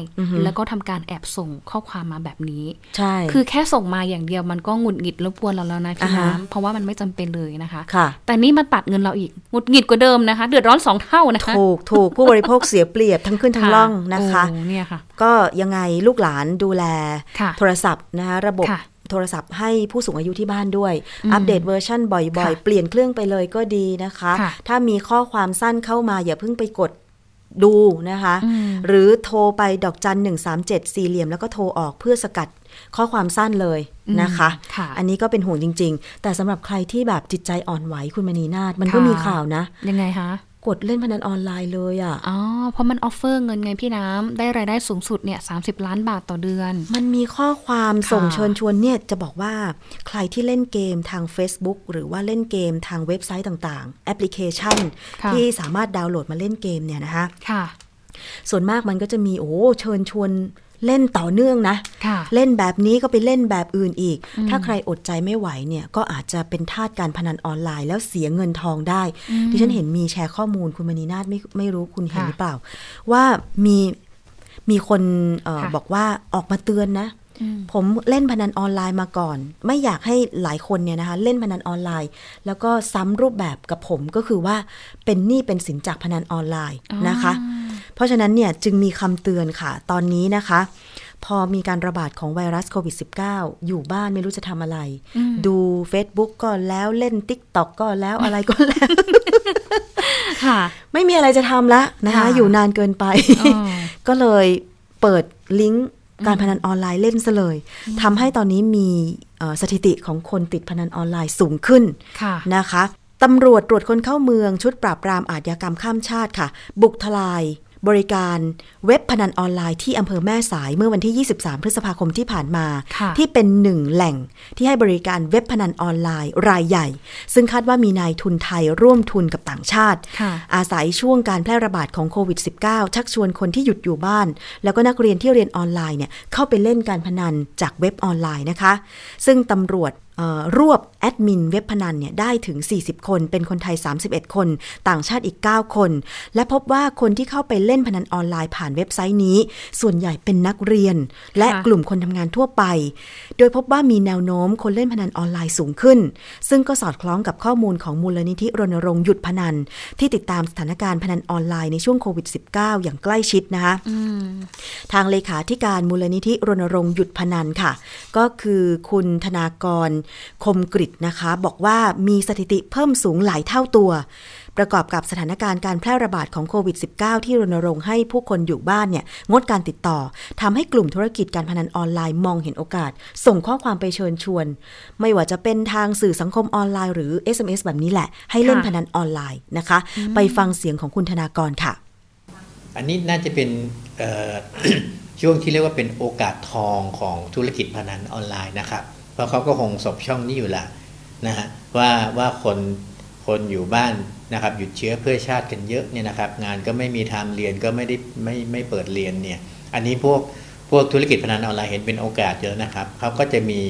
D: แล้วก็ทำการแอบส่งข้อความมาแบบนี้
C: ใช่
D: คือแค่ส่งมาอย่างเดียวมันก็หงุดหงิดรบกวนเราแล้วนะพี่
C: อ่าฮะ
D: น้ำเพราะว่ามันไม่จำเป็นเลยนะคะ
C: ค่ะ
D: แต่นี่มาตัดเงินเราอีกหงุดหงิดกว่าเดิมนะคะ เดือดร้อนสองเท่านะคะ
C: ถูกถูกผู้บริโภคเสียเปรียบทั้งขึ้นทั้งล่องนะคะ
D: โอ้เนี่ยค่ะ
C: ก็ยังไงลูกหลานดูแล
D: ค่ะ
C: โทรศัพท์นะคะระบบ
D: ค่ะ
C: โทรศัพท์ให้ผู้สูงอายุที่บ้านด้วย
D: อืม
C: อัปเดตเวอร์ชันบ่อย
D: ค่ะ
C: ๆเปลี่ยนเครื่องไปเลยก็ดีนะคะ
D: ค่ะ
C: ถ้ามีข้อความสั้นเข้ามาอย่าเพิ่งไปกดดูนะคะ
D: อืม
C: หรือโทรไปดอกจันหนึ่งสามเจ็ดสี่เหลี่ยมแล้วก็โทรออกเพื่อสกัดข้อความสั้นเลยนะคะ
D: ค่ะ
C: อันนี้ก็เป็นห่วงจริง ๆ แต่สำหรับใครที่แบบจิตใจอ่อนไหวคุณมณีนาฏมันก็
D: ค่ะ
C: มีข่าวนะ
D: ยังไงคะ
C: กดเล่นพนันออนไลน์เลยอะ
D: อ๋อ เพราะมันออฟเฟอร์เงินไงพี่น้ำ ได้รายได้สูงสุดเนี่ยสาล้านบาทต่อเดือน
C: มันมีข้อความ
D: ค่ะ
C: ส่งเชิญชวนเนี่ยจะบอกว่าใครที่เล่นเกมทาง Facebook หรือว่าเล่นเกมทางเว็บไซต์ต่างๆ แอปพลิเคชัน
D: ค่ะ
C: ที่สามารถดาวน์โหลดมาเล่นเกมเนี่ยนะคะ
D: ค่ะ
C: ส่วนมากมันก็จะมีโอ้เชิญชวน เล่นต่อเนื่องนะ
D: ค่ะ
C: เล่นแบบนี้ก็ไปเล่นแบบอื่นอีก ถ้าใครอดใจไม่ไหวเนี่ย ก็อาจจะเป็นทาสการพนันออนไลน์แล้วเสียเงินทองได้ ที่ฉันเห็นมีแชร์ข้อมูลคุณมณีนาฏไม่ไม่รู้คุณเห็น
D: ค่ะ
C: หรือเปล่า ว่ามีมีคนเออ
D: ค่ะ
C: บอกว่าออกมาเตือนนะผมเล่นพนันออนไลน์มาก่อน ไม่อยากให้หลายคนเนี่ยนะคะเล่นพนันออนไลน์ แล้วก็ซ้ำรูปแบบกับผมก็คือว่าเป็นหนี้เป็นสินจากพนันออนไลน์นะคะ เพราะฉะนั้นเนี่ยจึงมีคำเตือนค่ะ ตอนนี้นะคะ พอมีการระบาดของไวรัสโควิด -19 อยู่บ้านไม่รู้จะทำอะไร ดู Facebook ก็แล้วเล่น TikTok ก็แล้วอะไรก็แล้ว
D: ค่ะ
C: ไม่มีอะไรจะทำละนะคะ
D: ค่ะ
C: อยู่นานเกินไป
D: อ๋อ
C: ก็เลยเปิดลิงก์การพนันออนไลน์เล่นซะเลยทำให้ตอนนี้มีเอ่อสถิติของคนติดพนันออนไลน์สูงขึ้น
D: ค่ะ
C: นะคะตำรวจตรวจคนเข้าเมืองชุดปราบปรามอาชญากรรมข้ามชาติค่ะ บุกทลาย บริการเว็บพนันออนไลน์ที่อำเภอแม่สายเมื่อวันที่ 23 พฤษภาคมที่ผ่านมา
D: ค่ะ
C: ที่เป็นหนึ่งแหล่งที่ให้บริการเว็บพนันออนไลน์รายใหญ่ ซึ่งคาดว่ามีนายทุนไทยร่วมทุนกับต่างชาติ
D: ค่ะ
C: อาศัยช่วงการแพร่ระบาดของโควิด -19 ชักชวนคนที่หยุดอยู่บ้าน แล้วก็นักเรียนที่เรียนออนไลน์เนี่ยเข้าไปเล่นการพนันจากเว็บออนไลน์นะคะ ซึ่งตำรวจเอ่อ รวบแอดมินเว็บพนันเนี่ยได้ถึง 40 คน เป็นคนไทย 31 คน ต่างชาติอีก 9 คน และพบว่าคนที่เข้าไปเล่นพนันออนไลน์ผ่านเว็บไซต์นี้ ส่วนใหญ่เป็นนักเรียน และ
D: ค่ะ
C: กลุ่มคนทำงานทั่วไป โดยพบว่ามีแนวโน้มคนเล่นพนันออนไลน์สูงขึ้น ซึ่งก็สอดคล้องกับข้อมูลของมูลนิธิรณรงค์หยุดพนัน ที่ติดตามสถานการณ์พนันออนไลน์ในช่วงโควิด -19 อย่างใกล้ชิดนะคะทางเลขาธิการมูลนิธิรณรงค์หยุดพนันค่ะ ก็คือคุณธนากรคมกริตนะคะ บอกว่ามีสถิติเพิ่มสูงหลายเท่าตัว ประกอบกับสถานการณ์การแพร่ระบาดของโควิด -19 ที่รณรงค์ให้ผู้คนอยู่บ้านเนี่ยงดการติดต่อทำให้กลุ่มธุรกิจการพนันออนไลน์มองเห็นโอกาส ส่งข้อความไปเชิญชวน ไม่ว่าจะเป็นทางสื่อสังคมออนไลน์หรือ SMS แบบนี้แหละ ให้เล่น
D: ค่ะ
C: พนันออนไลน์นะคะ ไปฟังเสียงของคุณธนากรค่ะ
G: อันนี้น่าจะเป็นเอ่อช่วงที่เรียกว่าเป็นโอกาสทองของธุรกิจพนันออนไลน์นะครับ เพราะเขาก็คงสบช่องนี้อยู่ละนะฮะว่าว่าคนคนอยู่บ้านนะครับหยุดเชื้อเพื่อชาติกันเยอะเนี่ยนะครับ งานก็ไม่มีทางเรียนก็ไม่ได้ไม่ไม่เปิดเรียนเนี่ยอันนี้พวกพวกธุรกิจพนันออนไลน์เห็นเป็นโอกาสเยอะนะครับเขาก็จะมี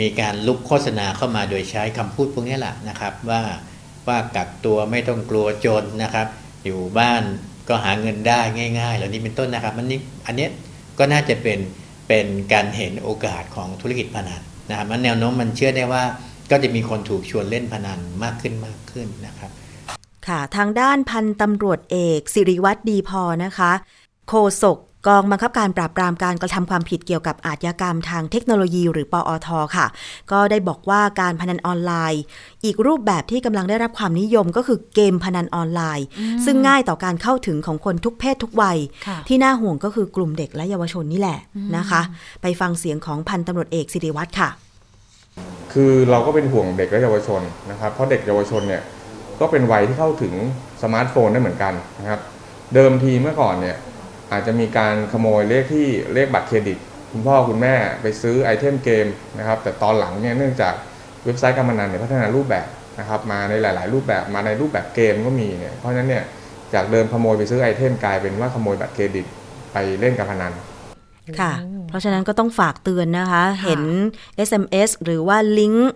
G: มีการลุกโฆษณาเข้ามาโดยใช้คำพูดพวกนี้แหละนะครับว่าว่ากักตัวไม่ต้องกลัวจนนะครับ อยู่บ้านก็หาเงินได้ง่ายๆเหล่านี้เป็นต้นนะครับมันนี่อันนี้ก็น่าจะเป็นเป็นการเห็นโอกาสของธุรกิจพนัน นะครับแนวโน้มมันเชื่อได้ว่าก็จะมีคนถูกชวนเล่นพนันมากขึ้นมากขึ้นนะครับ
C: ค่ะ ทางด้านพันตำรวจเอก สิริวัตรดีพอนะคะโฆษก กองบังคับการปราบปรามการกระทำความผิดเกี่ยวกับอาชญากรรมทางเทคโนโลยี หรือปอทค่ะ ก็ได้บอกว่าการพนันออนไลน์ อีกรูปแบบที่กำลังได้รับความนิยมก็คือเกมพนันออนไลน์ ซึ่งง่ายต่อการเข้าถึงของคนทุกเพศทุกวัย
D: ค่ะ
C: ที่น่าห่วงก็คือกลุ่มเด็กและเยาวชนนี่แหละนะคะ ไปฟังเสียงของพันตำรวจเอกสิริวัตรค่ะ
H: คือเราก็เป็นห่วงเด็กและเยาวชนนะครับเพราะเด็กเยาวชนเนี่ยก็เป็นวัยที่เข้าถึงสมาร์ทโฟนได้เหมือนกันนะครับ เดิมทีเมื่อก่อนเนี่ย อาจจะมีการขโมยเลขที่เลขบัตรเครดิต คุณพ่อคุณแม่ไปซื้อไอเทมเกมนะครับ แต่ตอนหลังเนี่ยเนื่องจากเว็บไซต์การพนันเนี่ยพัฒนารูปแบบนะครับ มาในหลาย ๆ รูปแบบมาในรูปแบบเกมก็มีเนี่ยเพราะฉะนั้นเนี่ยจากเดิมขโมยไปซื้อไอเทมกลายเป็นว่าขโมยบัตรเครดิตไปเล่นการพนัน
C: ค่ะ เพราะฉะนั้นก็ต้องฝากเตือนนะคะ เห็น SMS หรือว่าลิงก์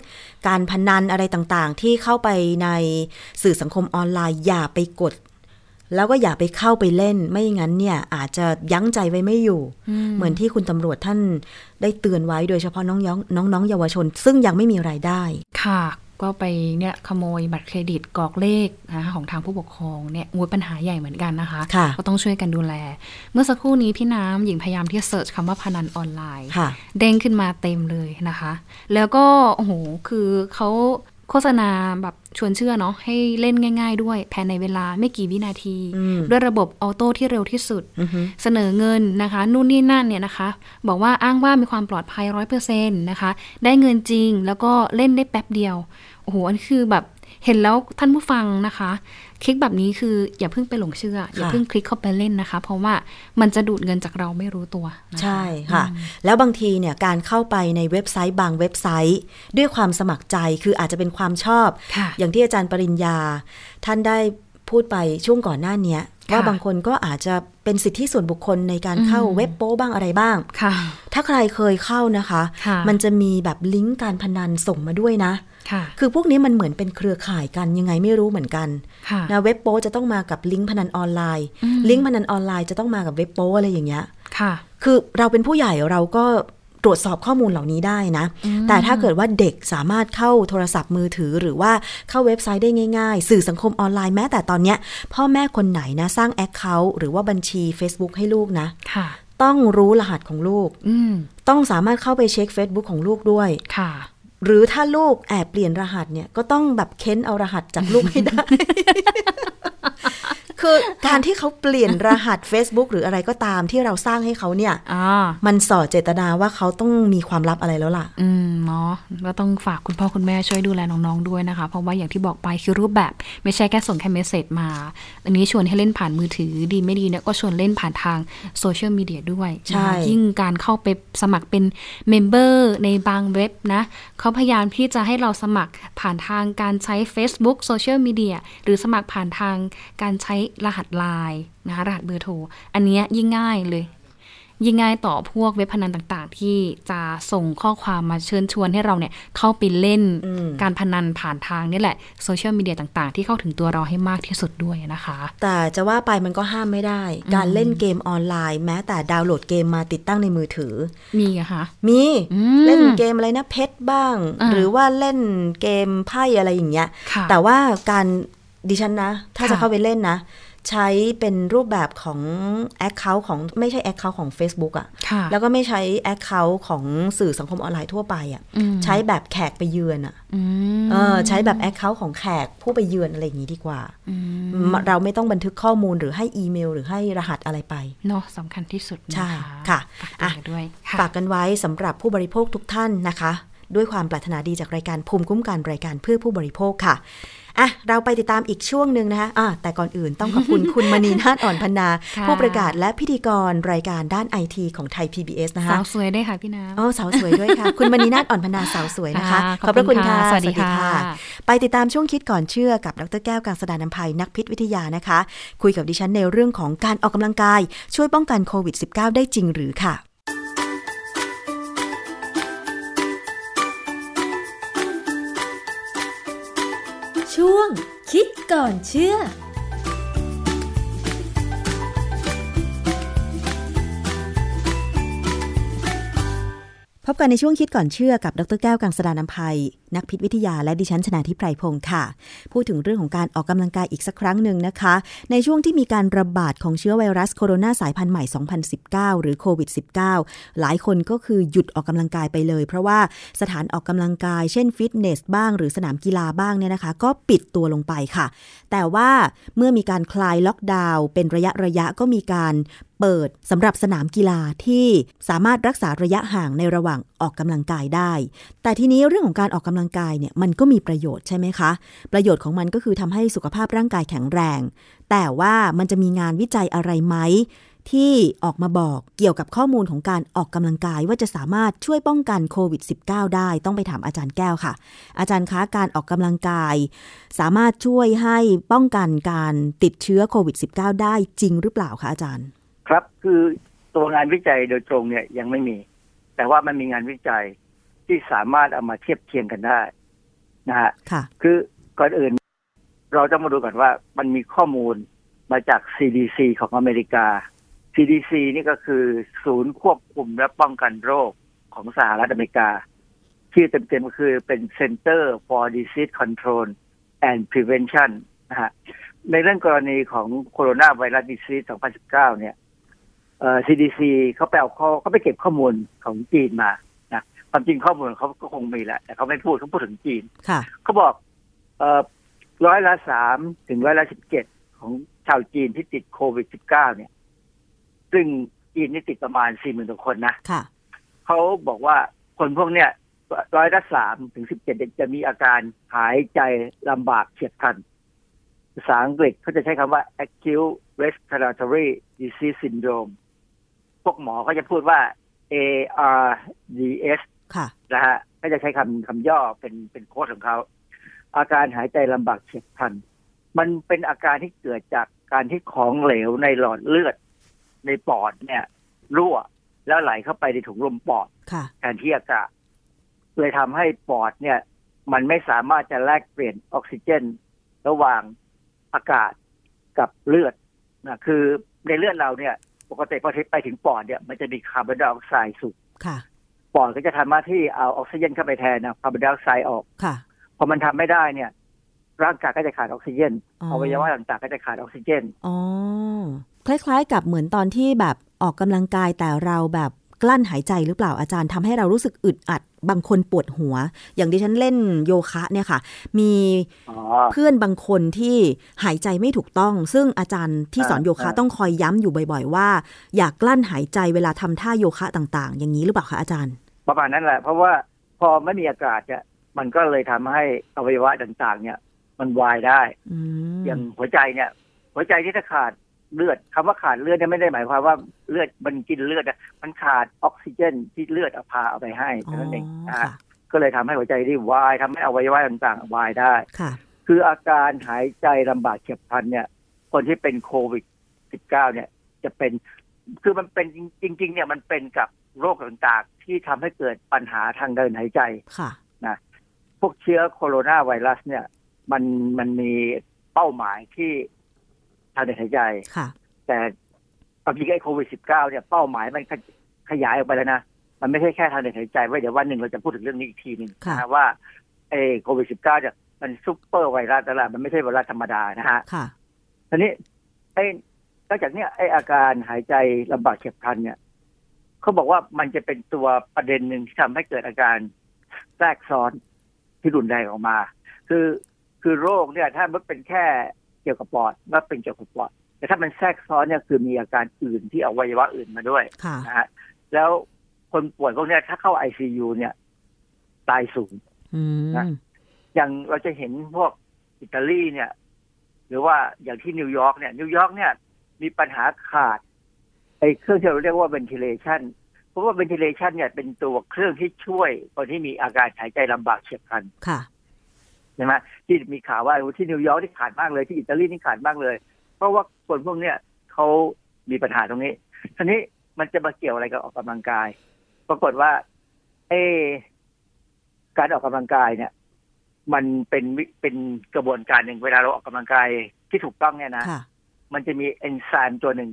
C: การพนันอะไรต่างๆ ที่เข้าไปในสื่อสังคมออนไลน์อย่าไปกด แล้วก็อย่าไปเข้าไปเล่น ไม่งั้นเนี่ย อาจจะยั้งใจไว้ไม่อยู่ เหมือนที่คุณตำรวจท่านได้เตือนไว้โดยเฉพาะน้องๆน้องๆเยาวชน ซึ่งยังไม่มีรายได้
D: ค่ะ ก็ไปเนี่ยขโมยบัตรเครดิตกรอกเลขนะคะของทางผู้ปกครองเนี่ยมูปัญหาใหญ่เหมือนกันนะคะ
C: ค่ะ
D: ก็ต้องช่วยกันดูแล เมื่อสักครู่นี้พี่น้ำหญิงพยายามที่จะเสิร์ชคำว่าพนันออนไลน์
C: ค่ะ
D: เด้งขึ้นมาเต็มเลยนะคะ แล้วก็โอ้โหคือเขา โฆษณาแบบชวนเชื่อเนาะให้เล่นง่าย ๆ ด้วยภายในเวลาไม่กี่วินาที
C: อืม
D: ด้วยระบบออโต้ที่เร็วที่สุด
C: อือฮึ
D: เสนอเงินนะคะ นู่นนี่นั่นเนี่ยนะคะ บอกว่าอ้างว่ามีความปลอดภัยร้อยเปอร์เซ็นต์นะคะ ได้เงินจริงแล้วก็เล่นได้แป๊บเดียว โอ้โหอันนคือแบบเห็นแล้วท่านผู้ฟังนะคะ คลิกแบบนี้คืออย่าเพิ่งไปหลงเชื่อ อย่าเพิ่งคลิกเข้าไปเล่นนะคะ เพราะว่ามันจะดูดเงินจากเราไม่รู้ตัวนะคะ
C: ใช่ค่ะ แล้วบางทีเนี่ยการเข้าไปในเว็บไซต์บางเว็บไซต์ ด้วยความสมัครใจคืออาจจะเป็นความชอบ
D: ค่ะ
C: อย่างที่อาจารย์ปริญญา ท่านได้พูดไปช่วงก่อนหน้าเนี้ย
D: ค่ะ
C: ว่าบางคนก็อาจจะเป็นสิทธิส่วนบุคคลในการเข้า
D: อืม
C: เว็บโป้บ้างอะไรบ้าง
D: ค่ะ
C: ถ้าใครเคยเข้านะคะ
D: ค่ะ
C: มันจะมีแบบลิงก์การพนันส่งมาด้วยนะ
D: ค่ะ
C: คือพวกนี้มันเหมือนเป็นเครือข่ายกันยังไงไม่รู้เหมือนกัน
D: ค่ะ
C: นะเว็บโป้จะต้องมากับลิงก์พนันออนไลน์
D: อืม
C: ลิงก์พนันออนไลน์จะต้องมากับเว็บโป้อะไรอย่างเงี้ย
D: ค่ะ
C: คือเราเป็นผู้ใหญ่เราก็ ตรวจสอบข้อมูลเหล่านี้ได้นะ
D: อืม
C: แต่ถ้าเกิดว่าเด็กสามารถเข้าโทรศัพท์มือถือ หรือว่าเข้าเว็บไซต์ได้ง่าย ๆ สื่อสังคมออนไลน์แม้แต่ตอนเนี้ย พ่อแม่คนไหนนะสร้างแอคเคาท์หรือว่าบัญชี Facebook ให้ลูกนะ
D: ค่ะ
C: ต้องรู้รหัสของลูก
D: อืม
C: ต้องสามารถเข้าไปเช็ค Facebook ของลูกด้วย
D: ค่ะ
C: หรือถ้าลูกแอบเปลี่ยนรหัสเนี่ยก็ต้องแบบเค้นเอารหัสจากลูกให้ได้ คือการที่เขาเปลี่ยนรหัส Facebook หรืออะไรก็ตามที่เราสร้างให้เขาเนี่ย
D: อ่า
C: มันส่อเจตนาว่าเขาต้องมีความลับอะไรแล้วล่ะ
D: อืมเนาะก็ต้องฝากคุณพ่อคุณแม่ช่วยดูแลน้องๆด้วยนะคะ เพราะว่าอย่างที่บอกไปคือรูปแบบ ไม่ใช่แค่ส่งแค่เมสเซจมา อันนี้ชวนให้เล่นผ่านมือถือดีไม่ดีเนี่ยก็ชวนเล่นผ่านทางโซเชียลมีเดียด้วย
C: ใช่
D: นะคะยิ่งการเข้าไปสมัครเป็น member ในบางเว็บนะเขาพยายามที่จะให้เราสมัครผ่านทางการใช้ Facebook โซเชียลมีเดียหรือสมัครผ่านทางการใช้รหัสไลน์นะคะรหัสเบอร์โทร อันนี้ยิ่งง่ายเลย ยิ่งง่ายต่อพวกเว็บพนันต่างๆ ที่จะส่งข้อความมาเชิญชวนให้เราเนี่ยเข้าไปเล่น
C: อืม
D: การพนันผ่านทางนี่แหละโซเชียลมีเดียต่างๆ ที่เข้าถึงตัวเราให้มากที่สุดด้วยนะคะ
C: แต่จะว่าไปมันก็ห้ามไม่ได้ การเล่นเกมออนไลน์ แม้แต่ดาวน์โหลดเกมมาติดตั้งในมือถือ
D: มีอะคะ
C: มี
D: อืม
C: เล่นเกมอะไรนะเพชรบ้าง
D: อ่า
C: หรือว่าเล่นเกมไพ่อะไรอย่างเงี้ย
D: ค่ะ
C: แต่ว่าการดิฉันนะ ถ้า
D: ค่ะ
C: จะเข้าไปเล่นนะ ใช้เป็นรูปแบบของ Account ของไม่ใช่ Account ของ Facebook อะ
D: ค่ะ
C: แล้วก็ไม่ใช้ Account ของสื่อสังคมออนไลน์ทั่วไปอะ
D: อืม
C: ใช้แบบแขกไปเยือนอะ
D: อืม
C: เออใช้แบบ Account ของแขกผู้ไปเยือนอะไรอย่างนี้ดีกว่า
D: อืม
C: เราไม่ต้องบันทึกข้อมูลหรือให้อีเมล หรือให้รหัสอะไรไป
D: เนาะสำคัญที่สุดน
C: ใช่ค่ะ
D: ฝาก
C: อะ
D: ตัวด้วยค่ะ
C: ฝากกันไว้สำหรับผู้บริโภคทุกท่านนะคะ ด้วยความปรารถนาดีจากรายการภูมิคุ้มกันรายการเพื่อผู้บริโภคค่ะ อะเราไปติดตามอีกช่วงหนึ่งนะคะอะแต่ก่อนอื่นต้องขอบคุณคุณมณีนาฏอ่อนพันนา
D: ค่ะ
C: ผู้ประกาศและพิธีกรรายการด้านไอทีของไทย PBS นะคะ
D: สาวสวยได้ค่ะพี่น้ำ
C: อ๋อสาวสวยด้วยค่ะ คุณมณีนาฏอ่อนพันนาสาวสวยนะคะ
D: ค่ะ
C: ขอบพระคุณค่ะ
D: ขอบคุณค่ะสวัสดีค่ะ
C: ไปติดตามช่วงคิดก่อนเชื่อกับดรแก้วกังสดานนภัยนักพิษวิทยานะคะ คุยกับดิฉันในเรื่องของการออกกำลังกาย ช่วยป้องกันโควิด -19 ได้จริงหรือค่ะ
I: ช่วงคิดก่อนเชื่อ
C: พบกันในช่วงคิดก่อนเชื่อกับดรแก้วกังสดานนภัย นักพิษวิทยาและดิฉันชนาทิพไพรพงศ์ค่ะ พูดถึงเรื่องของการออกกำลังกายอีกสักครั้งหนึ่งนะคะ ในช่วงที่มีการระบาดของเชื้อไวรัสโคโรนาสายพันธุ์ใหม่ 2019 หรือโควิด -19 หลายคนก็คือหยุดออกกำลังกายไปเลย เพราะว่าสถานออกกำลังกายเช่นฟิตเนสบ้างหรือสนามกีฬาบ้างเนี่ยนะคะ ก็ปิดตัวลงไปค่ะ แต่ว่าเมื่อมีการคลายล็อกดาวน์เป็นระยะระยะก็มีการ เปิดสำหรับสนามกีฬาที่สามารถรักษาระยะห่างในระหว่างออกกำลังกายได้ แต่ทีนี้เรื่องของการออกกำลังกายเนี่ยมันก็มีประโยชน์ใช่ไหมคะ ประโยชน์ของมันก็คือทำให้สุขภาพร่างกายแข็งแรง แต่ว่ามันจะมีงานวิจัยอะไรไหมที่ออกมาบอกเกี่ยวกับข้อมูลของการออกกำลังกายว่าจะสามารถช่วยป้องกันโควิด -19 ได้ต้องไปถามอาจารย์แก้วค่ะ อาจารย์คะการออกกำลังกาย สามารถช่วยให้ป้องกันการติดเชื้อโควิด -19 ได้จริงหรือเปล่าคะอาจารย์
J: ครับคือตัวงานวิจัยโดยตรงเนี่ยยังไม่มี แต่ว่ามันมีงานวิจัยที่สามารถเอามาเทียบเคียงกันได้นะฮะ
C: ค่ะ
J: คือก่อนอื่น เราต้องมาดูก่อนว่ามันมีข้อมูลมาจาก CDC ของอเมริกา CDC นี่ก็คือศูนย์ควบคุมและป้องกันโรคของสหรัฐอเมริกา ชื่อเต็มๆก็คือเป็น Center for Disease Control and Prevention นะฮะในเรื่องกรณีของโคโรนาไวรัสดิซีส2019 เนี่ย เอ่อ CDC เขาไปเอาข้อเขาไปเก็บข้อมูลของจีนมานะความจริงข้อมูลของเขาก็คงมีแหละ แต่เขาไม่พูดเขาพูดถึงจีน
C: ค่ะ
J: เขาบอก เอ่อร้อยละสามถึงร้อยละสิบเจ็ดของชาวจีนที่ติดโควิด -19 เนี่ย ซึ่งจีนนี่ติดประมาณสี่หมื่นคนนะ
C: ค่ะ
J: เขาบอกว่าคนพวกเนี้ยร้อยละสามถึงสิบเจ็ดจะมีอาการหายใจลำบากเฉียบพลันภาษาอังกฤษเขาจะใช้คำว่า acute respiratory disease syndrome พวกหมอก็จะพูดว่า ARDS
C: ค่ะ
J: นะฮะก็จะใช้คำคำย่อเป็นเป็นโค้ดของเขา อาการหายใจลำบากเฉียบพลัน มันเป็นอาการที่เกิดจากการที่ของเหลวในหลอดเลือด ในปอดเนี่ย รั่วแล้วไหลเข้าไปในถุงลมปอด
C: ค่ะ
J: แทนที่อากาศเลยทำให้ปอดเนี่ย มันไม่สามารถจะแลกเปลี่ยนออกซิเจน ระหว่างอากาศกับเลือดนะคือในเลือดเราเนี่ย ปกติพอไปถึงปอดเนี่ยมันจะมีคาร์บอนไดออกไซด์สูง
C: ค่ะ
J: ปอดก็จะทำหน้าที่เอาออกซิเจนเข้าไปแทนนะคาร์บอนไดออกไซด์ออก
C: ค่ะ
J: พอมันทำไม่ได้เนี่ย ร่างกายก็จะขาดออกซิเจน
C: อ๋อ
J: อวัยวะต่างๆก็จะขาดออกซิเจน
C: อ๋อคล้ายๆ กับเหมือนตอนที่แบบออกกำลังกายแต่เราแบบกลั้นหายใจหรือเปล่าอาจารย์ทำให้เรารู้สึกอึดอัด บางคนปวดหัว อย่างที่ฉันเล่นโยคะเนี่ยค่ะ มี
J: อ๋อ
C: เพื่อนบางคนที่หายใจไม่ถูกต้อง ซึ่งอาจารย์ที่สอน
J: อ่า
C: โยคะ
J: อ่า
C: ต้องคอยย้ำอยู่บ่อย ๆ ว่า อยากกลั้นหายใจเวลาทำท่าโยคะต่าง ๆ อย่างนี้หรือเปล่าคะอาจารย์
J: ประมาณนั้นแหละ เพราะว่าพอไม่มีอากาศเนี่ยมันก็เลยทำให้อวัยวะต่าง ๆ เนี่ย มันวายได้
C: อืม
J: อย่างหัวใจเนี่ย หัวใจที่ถ้าขาด เลือดคำว่าขาดเลือดเนี่ยไม่ได้หมายความว่าเลือดมันกินเลือดนะมันขาดออกซิเจนที่เลือดเอาพาเอาไปให้
C: อ๋อ
J: เท่านั้นเองนะ
C: ค่ะ
J: ฮะก็เลยทำให้หัวใจที่วายทำให้อวัยวะต่างๆวายได้
C: ค่ะ
J: คืออาการหายใจลำบากเฉียบพลันเนี่ย คนที่เป็นโควิด -19 เนี่ย จะเป็น คือมันเป็นจริง ๆ เนี่ยมันเป็นกับโรคต่างๆ ที่ทำให้เกิดปัญหาทางเดินหายใจ
C: ค่ะ
J: นะพวกเชื้อโคโรนาไวรัสเนี่ย มันมันมีเป้าหมายที่ทางเดินหายใจ
C: ค่ะ
J: แต่ความจริงไอ้โควิด -19 เนี่ยเป้าหมายมันขยขยายออกไปแล้วนะมันไม่ใช่แค่ทางเดินหายใจไว้เดี๋ยววันหนึ่งเราจะพูดถึงเรื่องนี้อีกทีหนึ่ง
C: ค่ะ
J: นะฮะว่าไอ้โควิด -19 เนี่ยมันซุปเปอร์ไวรัสแล้วล่ะมันไม่ใช่ไวรัสธรรมดานะฮะ
C: ค่ะ
J: ทีนี้ไอ้นอกจากเนี้ยไอ้อาการหายใจลำบากเฉียบพลันเนี่ยเขาบอกว่ามันจะเป็นตัวประเด็นหนึ่งที่ทำให้เกิดอาการแทรกซ้อนที่รุนแรงออกมา คือคือโรคเนี่ยถ้ามันเป็นแค่เกี่ยวกับปอดมันเป็นเกี่ยวกับปอด แต่ถ้ามันแทรกซ้อนเนี่ยคือมีอาการอื่นที่อวัยวะอื่นมาด้วย
C: ค่ะ
J: นะฮะแล้วคนป่วยพวกเนี้ยถ้าเข้าไอซียูเนี่ย ตายสูง
C: อืม
J: นะอย่างเราจะเห็นพวกอิตาลีเนี่ย หรือว่าอย่างที่นิวยอร์กเนี่ย นิวยอร์กเนี่ย มีปัญหาขาดไอ้เครื่องที่เราเรียกว่า ventilation เพราะว่า ventilation เนี่ยเป็นตัวเครื่องที่ช่วยคนที่มีอาการหายใจลำบากเฉียบพลัน
C: ค่ะ
J: ใช่ไหมที่มีข่าวว่าที่นิวยอร์กที่ขาดมากเลยที่อิตาลีนี่ขาดมากเลย เพราะว่าคนพวกเนี้ยเขามีปัญหาตรงนี้ทีนี้มันจะมาเกี่ยวอะไรกับออกกำลังกาย ปรากฏว่า เอะการออกกำลังกายเนี่ย มันเป็นวิเป็นกระบวนการหนึ่งเวลาเราออกกำลังกายที่ถูกต้องเนี่ยนะ
C: ค่ะ
J: มันจะมีเอนไซม์ตัวหนึ่ง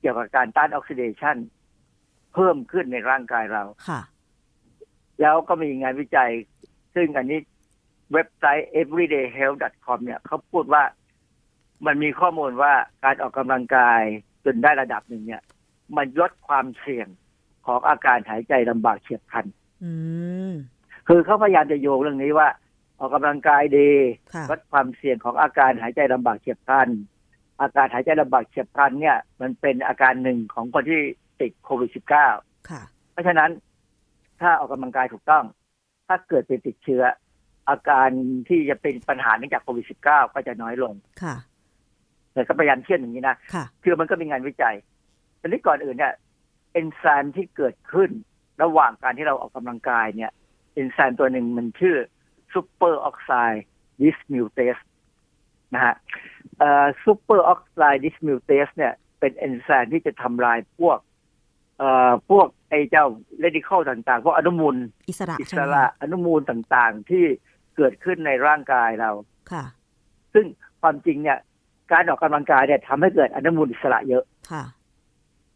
J: เกี่ยวกับการต้านออกซิเดชันเพิ่มขึ้นในร่างกายเรา
C: ค่ะ
J: แล้วก็มีงานวิจัย ซึ่งอันนี้ เว็บไซต์ everydayhealth.com เนี่ยเขาพูดว่ามันมีข้อมูลว่าการออกกำลังกายจนได้ระดับหนึ่งเนี่ย มันลดความเสี่ยงของอาการหายใจลำบากเฉียบพลัน
C: อืม
J: คือเขาพยายามจะโยงเรื่องนี้ว่า ออกกำลังกายดี
C: ค่ะ
J: ลดความเสี่ยงของอาการหายใจลำบากเฉียบพลัน อาการหายใจลำบากเฉียบพลันเนี่ย มันเป็นอาการหนึ่งของคนที่ติดโควิด -19
C: ค่ะ
J: เพราะฉะนั้นถ้าออกกำลังกายถูกต้อง ถ้าเกิดเป็นติดเชื้อ อาการที่จะเป็นปัญหาเนื่องจากโควิด -19 ก็จะน้อยลง
C: ค่ะ
J: แต่ก็พยายามเชื่ออย่างนี้นะ
C: ค่ะ
J: คือมันก็มีงานวิจัยทีนี้ก่อนอื่นเนี่ยเอนไซม์ที่เกิดขึ้นระหว่างการที่เราออกกำลังกายเนี่ยเอนไซม์ตัวหนึ่งมันชื่อ superoxide dismutase นะฮะ superoxide dismutase เนี่ยเป็นเอนไซม์ที่จะทำลายพวกเอ่อพวกไอ้เจ้า radical ต่างๆ พวกอนุมูล
C: อิสระ
J: อิ
C: ใช่
J: ส
C: ไหม
J: ระ
C: คะ
J: อนุมูลต่างๆ ที่ เกิดขึ้นในร่างกายเรา
C: ค่ะ
J: ซึ่งความจริงเนี่ย การออกกำลังกายเนี่ยทำให้เกิดอนุมูลอิสระเยอะ
C: ค่ะ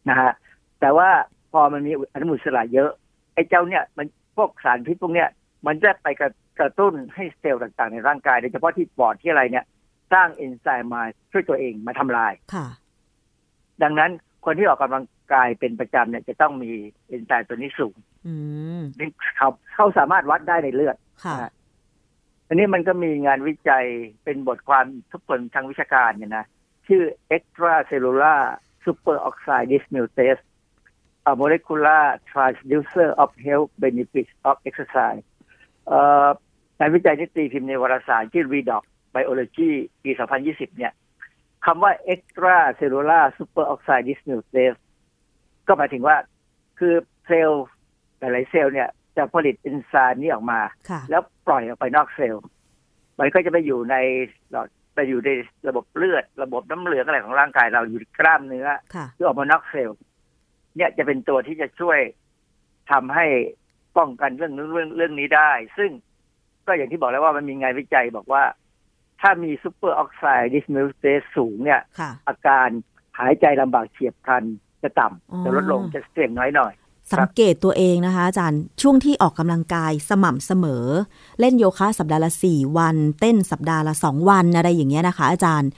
J: นะฮะแต่ว่าพอมันมีอนุมูลอิสระเยอะไอ้เจ้าเนี่ย มันพวกสารพิษพวกเนี้ยมันจะไปกระกระตุ้นให้เซลล์ต่างๆ ในร่างกายโดยเฉพาะที่ปอดที่อะไรเนี่ย สร้างเอนไซม์มาช่วยตัวเองมาทำลาย
C: ค่ะ
J: ดังนั้นคนที่ออกกำลังกายเป็นประจำเนี่ยจะต้องมีเอนไซม์ตัวนี้สูง
C: อืม
J: นี่เขาเขาสามารถวัดได้ในเลือด
C: ค่ะ
J: นะฮะ อันนี้มันก็มีงานวิจัยเป็นบทความทุกคนทางวิชาการเนี่ยนะ ชื่อ extracellular superoxide dismutase a molecular transducer of health benefits of exercise งานวิจัยที่ตีพิมพ์ในวารสารที่ Redox Biology ปี 2020 เนี่ยคำว่า extracellular superoxide dismutase ก็หมายถึงว่าคือเซลล์หลายๆเซลล์เนี่ย จะผลิตเอนไซม์นี้ออกมา
C: ค่ะ
J: แล้วปล่อยออกไปนอกเซลล์ มันก็จะไปอยู่ในหลอดไปอยู่ในระบบเลือด ระบบน้ำเหลืองอะไรของร่างกายเราอยู่ในกล้ามเนื้อ
C: ค่ะ
J: ที่ออกมานอกเซลล์ เนี่ยจะเป็นตัวที่จะช่วยทำให้ป้องกันเรื่องนู้นเรื่องเรื่องนี้ได้ ซึ่งก็อย่างที่บอกแล้วว่ามันมีงานวิจัยบอกว่า ถ้ามี superoxide dismutase สูงเนี่ย
C: ค่ะ
J: อาการหายใจลำบากเฉียบพลันจะต่ำ
C: อ๋อ
J: จะลดลงจะเสี่ยงน้อยหน่อย
C: สังเกตตัวเองนะคะ อาจารย์ช่วงที่ออกกำลังกายสม่ำเสมอ เล่นโยคะสัปดาห์ละสี่วัน เต้นสัปดาห์ละสองวันอะไรอย่างเงี้ยนะคะ อาจารย์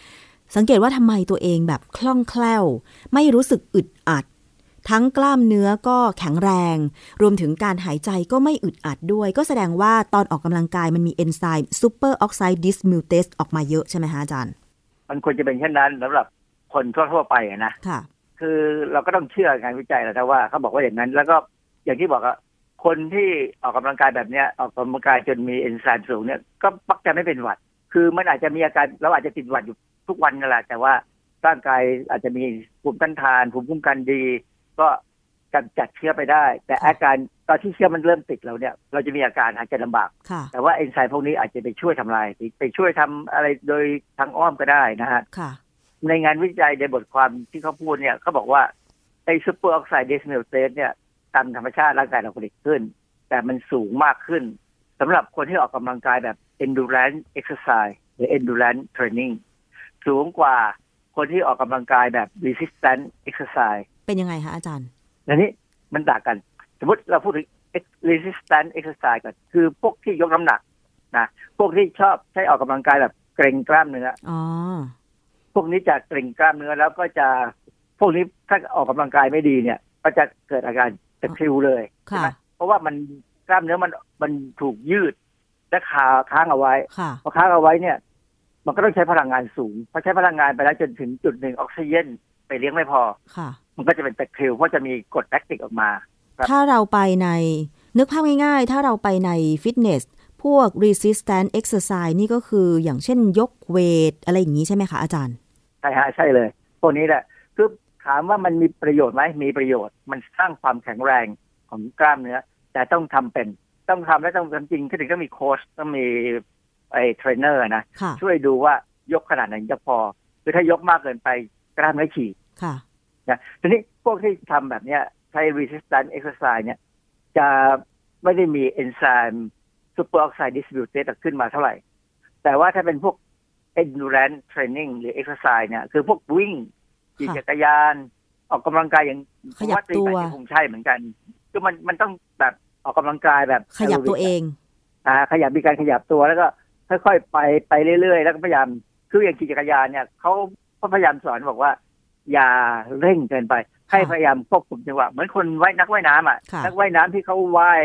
C: สังเกตว่าทำไมตัวเองแบบคล่องแคล่ว ไม่รู้สึกอึดอัด ทั้งกล้ามเนื้อก็แข็งแรง รวมถึงการหายใจก็ไม่อึดอัดด้วย ก็แสดงว่าตอนออกกำลังกายมันมีเอนไซม์ superoxide dismutase ออกมาเยอะใช่ไหมคะอาจารย์
J: มันควรจะเป็นเช่นนั้นสำหรับคนทั่วๆไปอะนะ
C: ค่ะ
J: คือเราก็ต้องเชื่องานวิจัยแหละแต่ว่าเขาบอกว่าอย่างนั้น แล้วก็อย่างที่บอกอะคนที่ออกกำลังกายแบบเนี้ยออกกำลังกายจนมีเอนไซม์สูงเนี่ยก็มักจะไม่เป็นหวัด คือมันอาจจะมีอาการเราอาจจะติดหวัดอยู่ทุกวันนั่นแหละแต่ว่าร่างกายอาจจะมีภูมิต้านทานภูมิคุ้มกันดี ก็กำจัดเชื้อไปได้ แต่อาการตอนที่เชื้อมันเริ่มติดเราเนี่ย เราจะมีอาการหายใจลำบาก
C: ค่ะ
J: แต่ว่าเอนไซม์พวกนี้อาจจะไปช่วยทำลาย ไปช่วยทำอะไรโดยทางอ้อมก็ได้นะฮะ
C: ค่ะ
J: ในงานวิจัยในบทความที่เขาพูดเนี่ยเขาบอกว่าไอ้ superoxide dismutase เนี่ยตามธรรมชาติร่างกายเราผลิตขึ้น แต่มันสูงมากขึ้นสำหรับคนที่ออกกำลังกายแบบ endurance exercise หรือ endurance training สูงกว่าคนที่ออกกำลังกายแบบ resistance exercise
C: เป็นยังไงคะอาจารย์
J: อันนี้มันต่างกัน สมมติเราพูดถึง resistance exercise ก่อนคือพวกที่ยกน้ำหนักนะพวกที่ชอบใช้ออกกำลังกายแบบเกรงกล้ามเนื้อ
C: อ๋อ
J: พวกนี้จะเกร็งกล้ามเนื้อแล้วก็จะพวกนี้ถ้าออกกำลังกายไม่ดีเนี่ย ก็จะเกิดอาการตะคริวเลยใช่
C: ค่ะ
J: ไหมเพราะว่ามันกล้ามเนื้อมันมันถูกยืดและคาค้างเอาไว้
C: ค่ะ
J: พอค้างเอาไว้เนี่ย มันก็ต้องใช้พลังงานสูงพอใช้พลังงานไปแล้วจนถึงจุดหนึ่งออกซิเจนไปเลี้ยงไม่พอ
C: ค่ะ
J: มันก็จะเป็นตะคริวเพราะจะมีกรดแลคติกออกมาครับ
C: ถ้าเราไปในนึกภาพง่ายๆ ถ้าเราไปในฟิตเนส พวก resistance exercise นี่ก็คืออย่างเช่นยก weight อะไรอย่างนี้ใช่ไหมคะอาจารย์
J: ใช่ฮะใช่เลย พวกนี้แหละ คือถามว่ามันมีประโยชน์ไหมมีประโยชน์ มันสร้างความแข็งแรงของกล้ามเนื้อ แต่ต้องทำเป็น ต้องทำและต้องทำจริงก็ถึงต้องมีโค้ชต้องมีไอ้เทรนเนอร์นะ
C: ค่ะ
J: ช่วยดูว่ายกขนาดไหนจะพอ คือถ้ายกมากเกินไปกล้ามเนื้อฉีก
C: ค่ะ
J: นะทีนี้พวกที่ทำแบบเนี้ยใช้ resistance exercise เนี่ย จะไม่ได้มีเอนไซม์ super oxide dismutase ขึ้นมาเท่าไหร่ แต่ว่าถ้าเป็นพวก endurance training หรือ exercise เนี่ย คือพวกวิ่งขี่จักรยาน ออกกำลังกายอย่าง
C: ขยับตัว
J: ผมาตีแบดนี่คงใช่เหมือนกัน คือมันมันต้องแบบออกกำลังกายแบบ
C: ขยับตัวเอง
J: อ่า ขยับมีการขยับตัวแล้วก็ค่อยๆไปไปเรื่อยๆ แล้วก็พยายามคืออย่างขี่จักรยานเนี่ยเขาเขาพยายามสอนบอกว่า อย่าเร่งเกินไป ให้พยายามควบคุมจังหวะเหมือนคนว่ายนักว่ายน้ำอะ
C: ค่ะ
J: นักว่ายน้ำที่เขาว่าย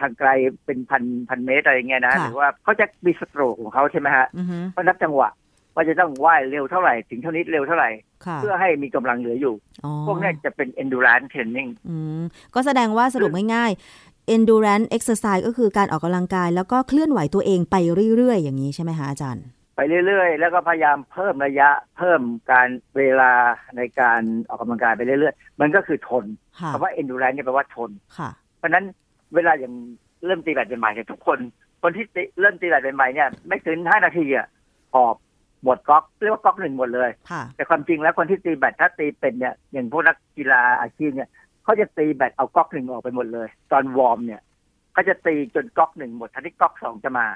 J: ทางไกลเป็นพันพันเมตรอะไรเงี้ยนะ
C: ค่ะ
J: หรือว่าเขาจะมีสโตรกของเขาใช่ไหมฮะ
C: อือฮึ
J: เขานับจังหวะว่าจะต้องว่ายเร็วเท่าไหร่ ถึงเท่านี้เร็วเท่าไหร่
C: ค่ะ
J: เพื่อให้มีกำลังเหลืออยู่
C: อ๋อ
J: พวกเนี้ยจะเป็น endurance training
C: อืมก็แสดงว่าสรุปง่ายๆ endurance exercise ก็คือการออกกำลังกาย แล้วก็เคลื่อนไหวตัวเองไปเรื่อยๆ อย่างนี้ใช่ไหมคะอาจารย์
J: ไปเรื่อยๆ แล้วก็พยายามเพิ่มระยะเพิ่มการเวลาในการออกกำลังกายไปเรื่อยๆ มันก็คือทน
C: ค่ะ
J: คำว่า endurance เนี่ยแปลว่าทน
C: ค่ะ
J: เพราะฉะนั้นเวลาอย่างเริ่มตีแบดใหม่ๆเนี่ยทุกคน คนที่ตีเริ่มตีแบดใหม่ๆเนี่ยไม่เกินห้านาทีอะหอบหมดก๊อกเรียกว่าก๊อกหนึ่งหมดเลย
C: ค่ะ
J: แต่ความจริงแล้วคนที่ตีแบดถ้าตีเป็นเนี่ยอย่างพวกนักกีฬาอาชีพเนี่ยเขาจะตีแบตเอาก๊อกหนึ่งออกไปหมดเลย ตอนวอร์มเนี่ยเขาจะตีจนก๊อกหนึ่งหมดทันที่ก๊อกสองจะมา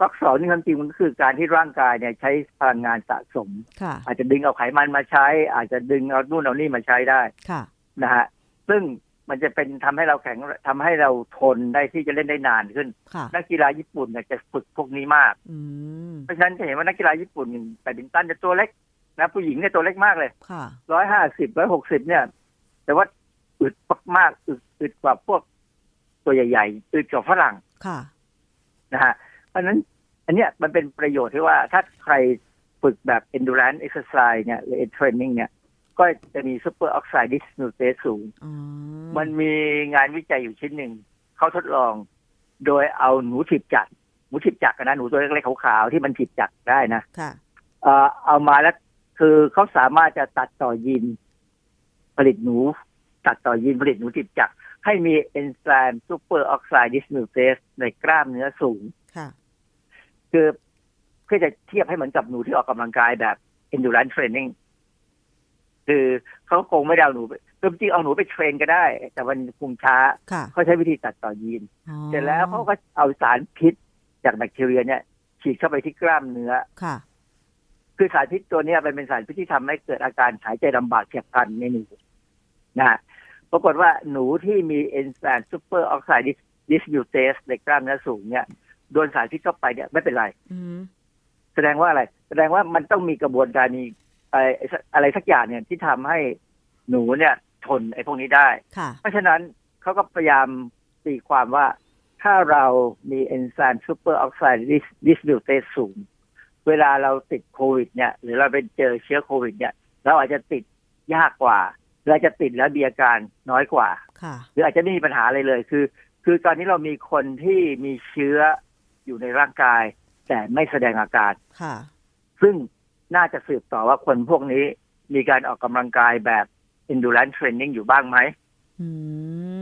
J: ก๊อกสองนี่ความจริงมันก็คือการที่ร่างกายเนี่ยใช้พลังงานสะสม
C: ค่ะ
J: อาจจะดึงเอาไขมันมาใช้ อาจจะดึงเอานู่นเอานี่มาใช้ได้
C: ค่ะ
J: นะฮะซึ่งมันจะเป็นทำให้เราแข็งทำให้เราทนได้ที่จะเล่นได้นานขึ้น
C: ค่ะ
J: นักกีฬาญี่ปุ่นเนี่ยจะฝึกพวกนี้มาก
C: อืม
J: เพราะฉะนั้นจะเห็นว่านักกีฬาญี่ปุ่นอย่างแบดมินตันจะตัวเล็กนะผู้หญิงเนี่ยตัวเล็กมากเลย
C: ค่ะ
J: ร้อยห้าสิบร้อยหกสิบเนี่ย แต่ว่าอึดมากๆอึดอึดกว่าพวกตัวใหญ่ๆอึดกว่าฝรั่ง
C: ค่ะ
J: นะฮะเพ ราะฉะนั้น อันเนี้ยมันเป็นประโยชน์ที่ว่าถ้าใครฝึกแบบ endurance exercise เนี่ยหรือ training เนี่ย ก็จะมี super oxide dismutase สูง
C: อ๋อ
J: มันมีงานวิจัยอยู่ชิ้นหนึ่ง เขาทดลอง โดยเอาหนูถีบจักรหนูถีบจักรนะหนูตัวเล็กๆขาวๆที่มันถีบจักรได้นะ
C: ค่ะ
J: เอ่อเอามาแล้วคือเขาสามารถจะตัดต่อยีนผลิตหนู ตัดต่อยีนผลิตหนูถีบจักรให้มีเอนไซม์ superoxide dismutase ในกล้ามเนื้อสูง
C: ค่ะ
J: คือเพื่อจะเทียบให้เหมือนกับหนูที่ออกกำลังกายแบบ endurance training คือเขาคงไม่ได้เอาหนูไปคือจริงๆเอาหนูไป train ก็ได้ แต่มันคงช้า
C: ค่ะ
J: เขาใช้วิธีตัดต่อยีน
C: อ๋อ
J: เสร็จแล้วเขาก็เอาสารพิษจากแบคทีเรียเนี่ย ฉีดเข้าไปที่กล้ามเนื้อ
C: ค่ะ
J: คือสารพิษตัวเนี้ยมันเป็นสารพิษที่ทำให้เกิดอาการหายใจลำบากเฉียบพลันในหนูนะฮะปรากฏว่าหนูที่มีเอนไซม์ superoxide dismutase ในกล้ามเนื้อสูงเนี่ย โดนสารพิษเข้าไปเนี่ยไม่เป็นไร
C: อืม
J: แสดงว่าอะไร แสดงว่ามันต้องมีกระบวนการมีอะไรอะไรสักอย่างเนี่ยที่ทำให้หนูเนี่ยทนไอ้พวกนี้ได้
C: ค่ะ
J: เพราะฉะนั้นเขาก็พยายามตีความว่าถ้าเรามีเอนไซม์ superoxide dismutase สูง เวลาเราติดโควิด เนี่ย หรือเราไปเจอเชื้อโควิด เนี่ย เราอาจจะติดยากกว่าเราจะติดแล้วมีอาการน้อยกว่า
C: ค่ะ
J: หรืออาจจะไม่มีปัญหาอะไรเลยคือ คือตอนนี้เรามีคนที่มีเชื้อ อยู่ในร่างกาย แต่ไม่แสดงอาการ
C: ค่ะ
J: ซึ่งน่าจะสืบต่อว่าคนพวกนี้มีการออกกำลังกายแบบ endurance training อยู่บ้างไหม
C: อื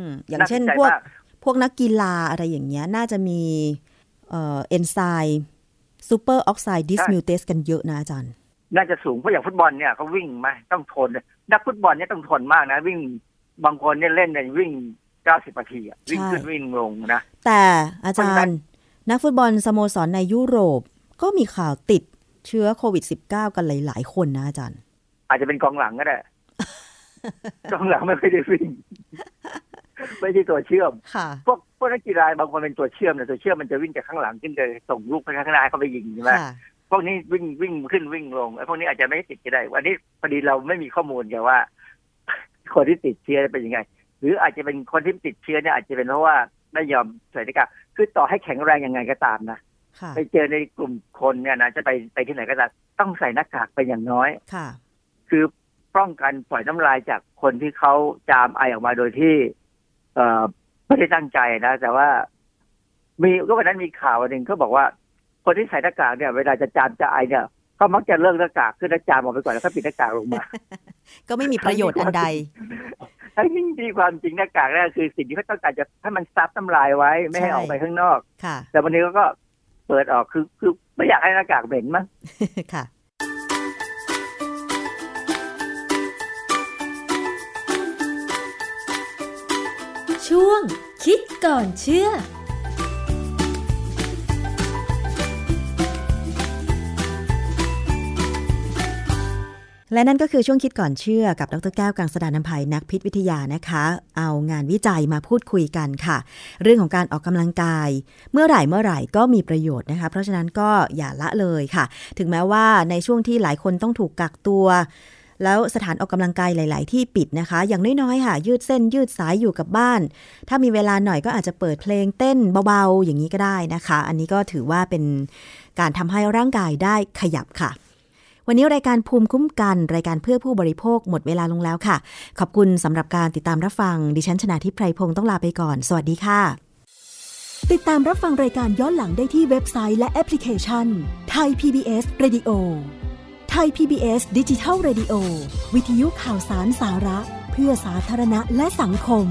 C: มน่าส
J: นใจมากอย่าง
C: เช่นพวกพวกนักกีฬาอะไรอย่างเงี้ย น่าจะมีเอ่อเอนไซม์ superoxide dismutase กันเยอะนะอาจารย์
J: น่าจะสูงเพราะอย่างฟุตบอลเนี่ยเขาวิ่งไหมต้องทน นักฟุตบอลเนี่ยต้องทนมากนะ วิ่งบางคนเนี่ยเล่นเนี่ยวิ่งเก้าสิบนาทีอะวิ่งขึ้น
C: ใช่
J: วิ่งลงนะ
C: แต่อาจา
J: เพราะฉะนั้
C: ร
J: น
C: ย์ นักฟุตบอลสโมสรในยุโรปก็มีข่าวติดเชื้อโควิด -19 กันหลาย ๆ คนนะอาจารย์
J: อาจจะเป็นกองหลังก็ได้กองหลังไม่ค่อยได้วิ่งไม่ใช่ตัวเชื่อม
C: ค่ะ
J: พวกพวกนักกีฬาบางคนเป็นตัวเชื่อมแต่ตัวเชื่อมมันจะวิ่งจากข้างหลังขึ้นไปส่งลูกไปข้างหน้าเข้าไปยิงใช่ไหม
C: ค่ะ
J: พวกนี้วิ่งวิ่งขึ้นวิ่งลงไอ้พวกนี้อาจจะไม่ได้ติดก็ได้วันนี้พอดีเราไม่มีข้อมูลไงว่า คนที่ติดเชื้อเป็นยังไง หรืออาจจะเป็นคนที่ติดเชื้อเนี่ยอาจจะเป็นเพราะว่าไม่ยอมใส่หน้ากาก คือต่อให้แข็งแรงยังไงก็ตามนะ
C: ค่ะ
J: ไปเจอในกลุ่มคนเนี่ยนะจะไปไปที่ไหนก็ตามต้องใส่หน้ากากไปอย่างน้อย
C: ค่ะ
J: คือป้องกันปล่อยน้ำลายจากคนที่เขาจามไอออกมาโดยที่ เอ่อไม่ได้ตั้งใจนะ แต่ว่า มีก็วันนั้นมีข่าวอันหนึ่งเขาบอกว่า คนที่ใส่หน้ากากเนี่ย เวลาจะจามจะไอเนี่ยเขามักจะเลิกหน้ากากขึ้นแล้วจามออกไปก่อนแล้วก็ปิดหน้ากากลงมา
C: ก็ไม่มีประโยชน์อันใด
J: ทั้งที่ที่ความจริงหน้ากากเนี่ยคือสิ่งที่เขาต้องการจะให้มันซับน้ำลายไว้ไม่ให้
C: ใช่
J: ออกไปข้างนอก
C: ค่ะ
J: แต่วันนี้เขาก็เปิดออกคือคือไม่อยากให้หน้ากากเหม็นมั้ง
C: ค่ะ
I: ช่วงคิดก่อนเชื่อ
C: และนั่นก็คือช่วงคิดก่อนเชื่อกับดรแก้วกังสดานนภัยนักพิษวิทยานะคะ เอางานวิจัยมาพูดคุยกันค่ะ เรื่องของการออกกำลังกาย เมื่อไหร่เมื่อไหร่ก็มีประโยชน์นะคะ เพราะฉะนั้นก็อย่าละเลยค่ะ ถึงแม้ว่าในช่วงที่หลายคนต้องถูกกักตัวแล้วสถานออกกำลังกายหลาย ๆ ที่ปิดนะคะ อย่างน้อยๆ ค่ะ ยืดเส้นยืดสายอยู่กับบ้าน ถ้ามีเวลาหน่อยก็อาจจะเปิดเพลงเต้นเบา ๆ อย่างนี้ก็ได้นะคะ อันนี้ก็ถือว่าเป็นการทำให้ร่างกายได้ขยับค่ะ วันนี้รายการภูมิคุ้มกัน รายการเพื่อผู้บริโภคหมดเวลาลงแล้วค่ะ ขอบคุณสำหรับการติดตามรับฟัง ดิฉันชนะทิพไพรพงศ์ต้องลาไปก่อน สวัสดีค่ะ
I: ติดตามรับฟังรายการย้อนหลังได้ที่เว็บไซต์และแอปพลิเคชันไทย PBS Radio ไทย PBS ดิจิทัล Radio วิทยุข่าวสารสาระ เพื่อสาธารณะและสังคม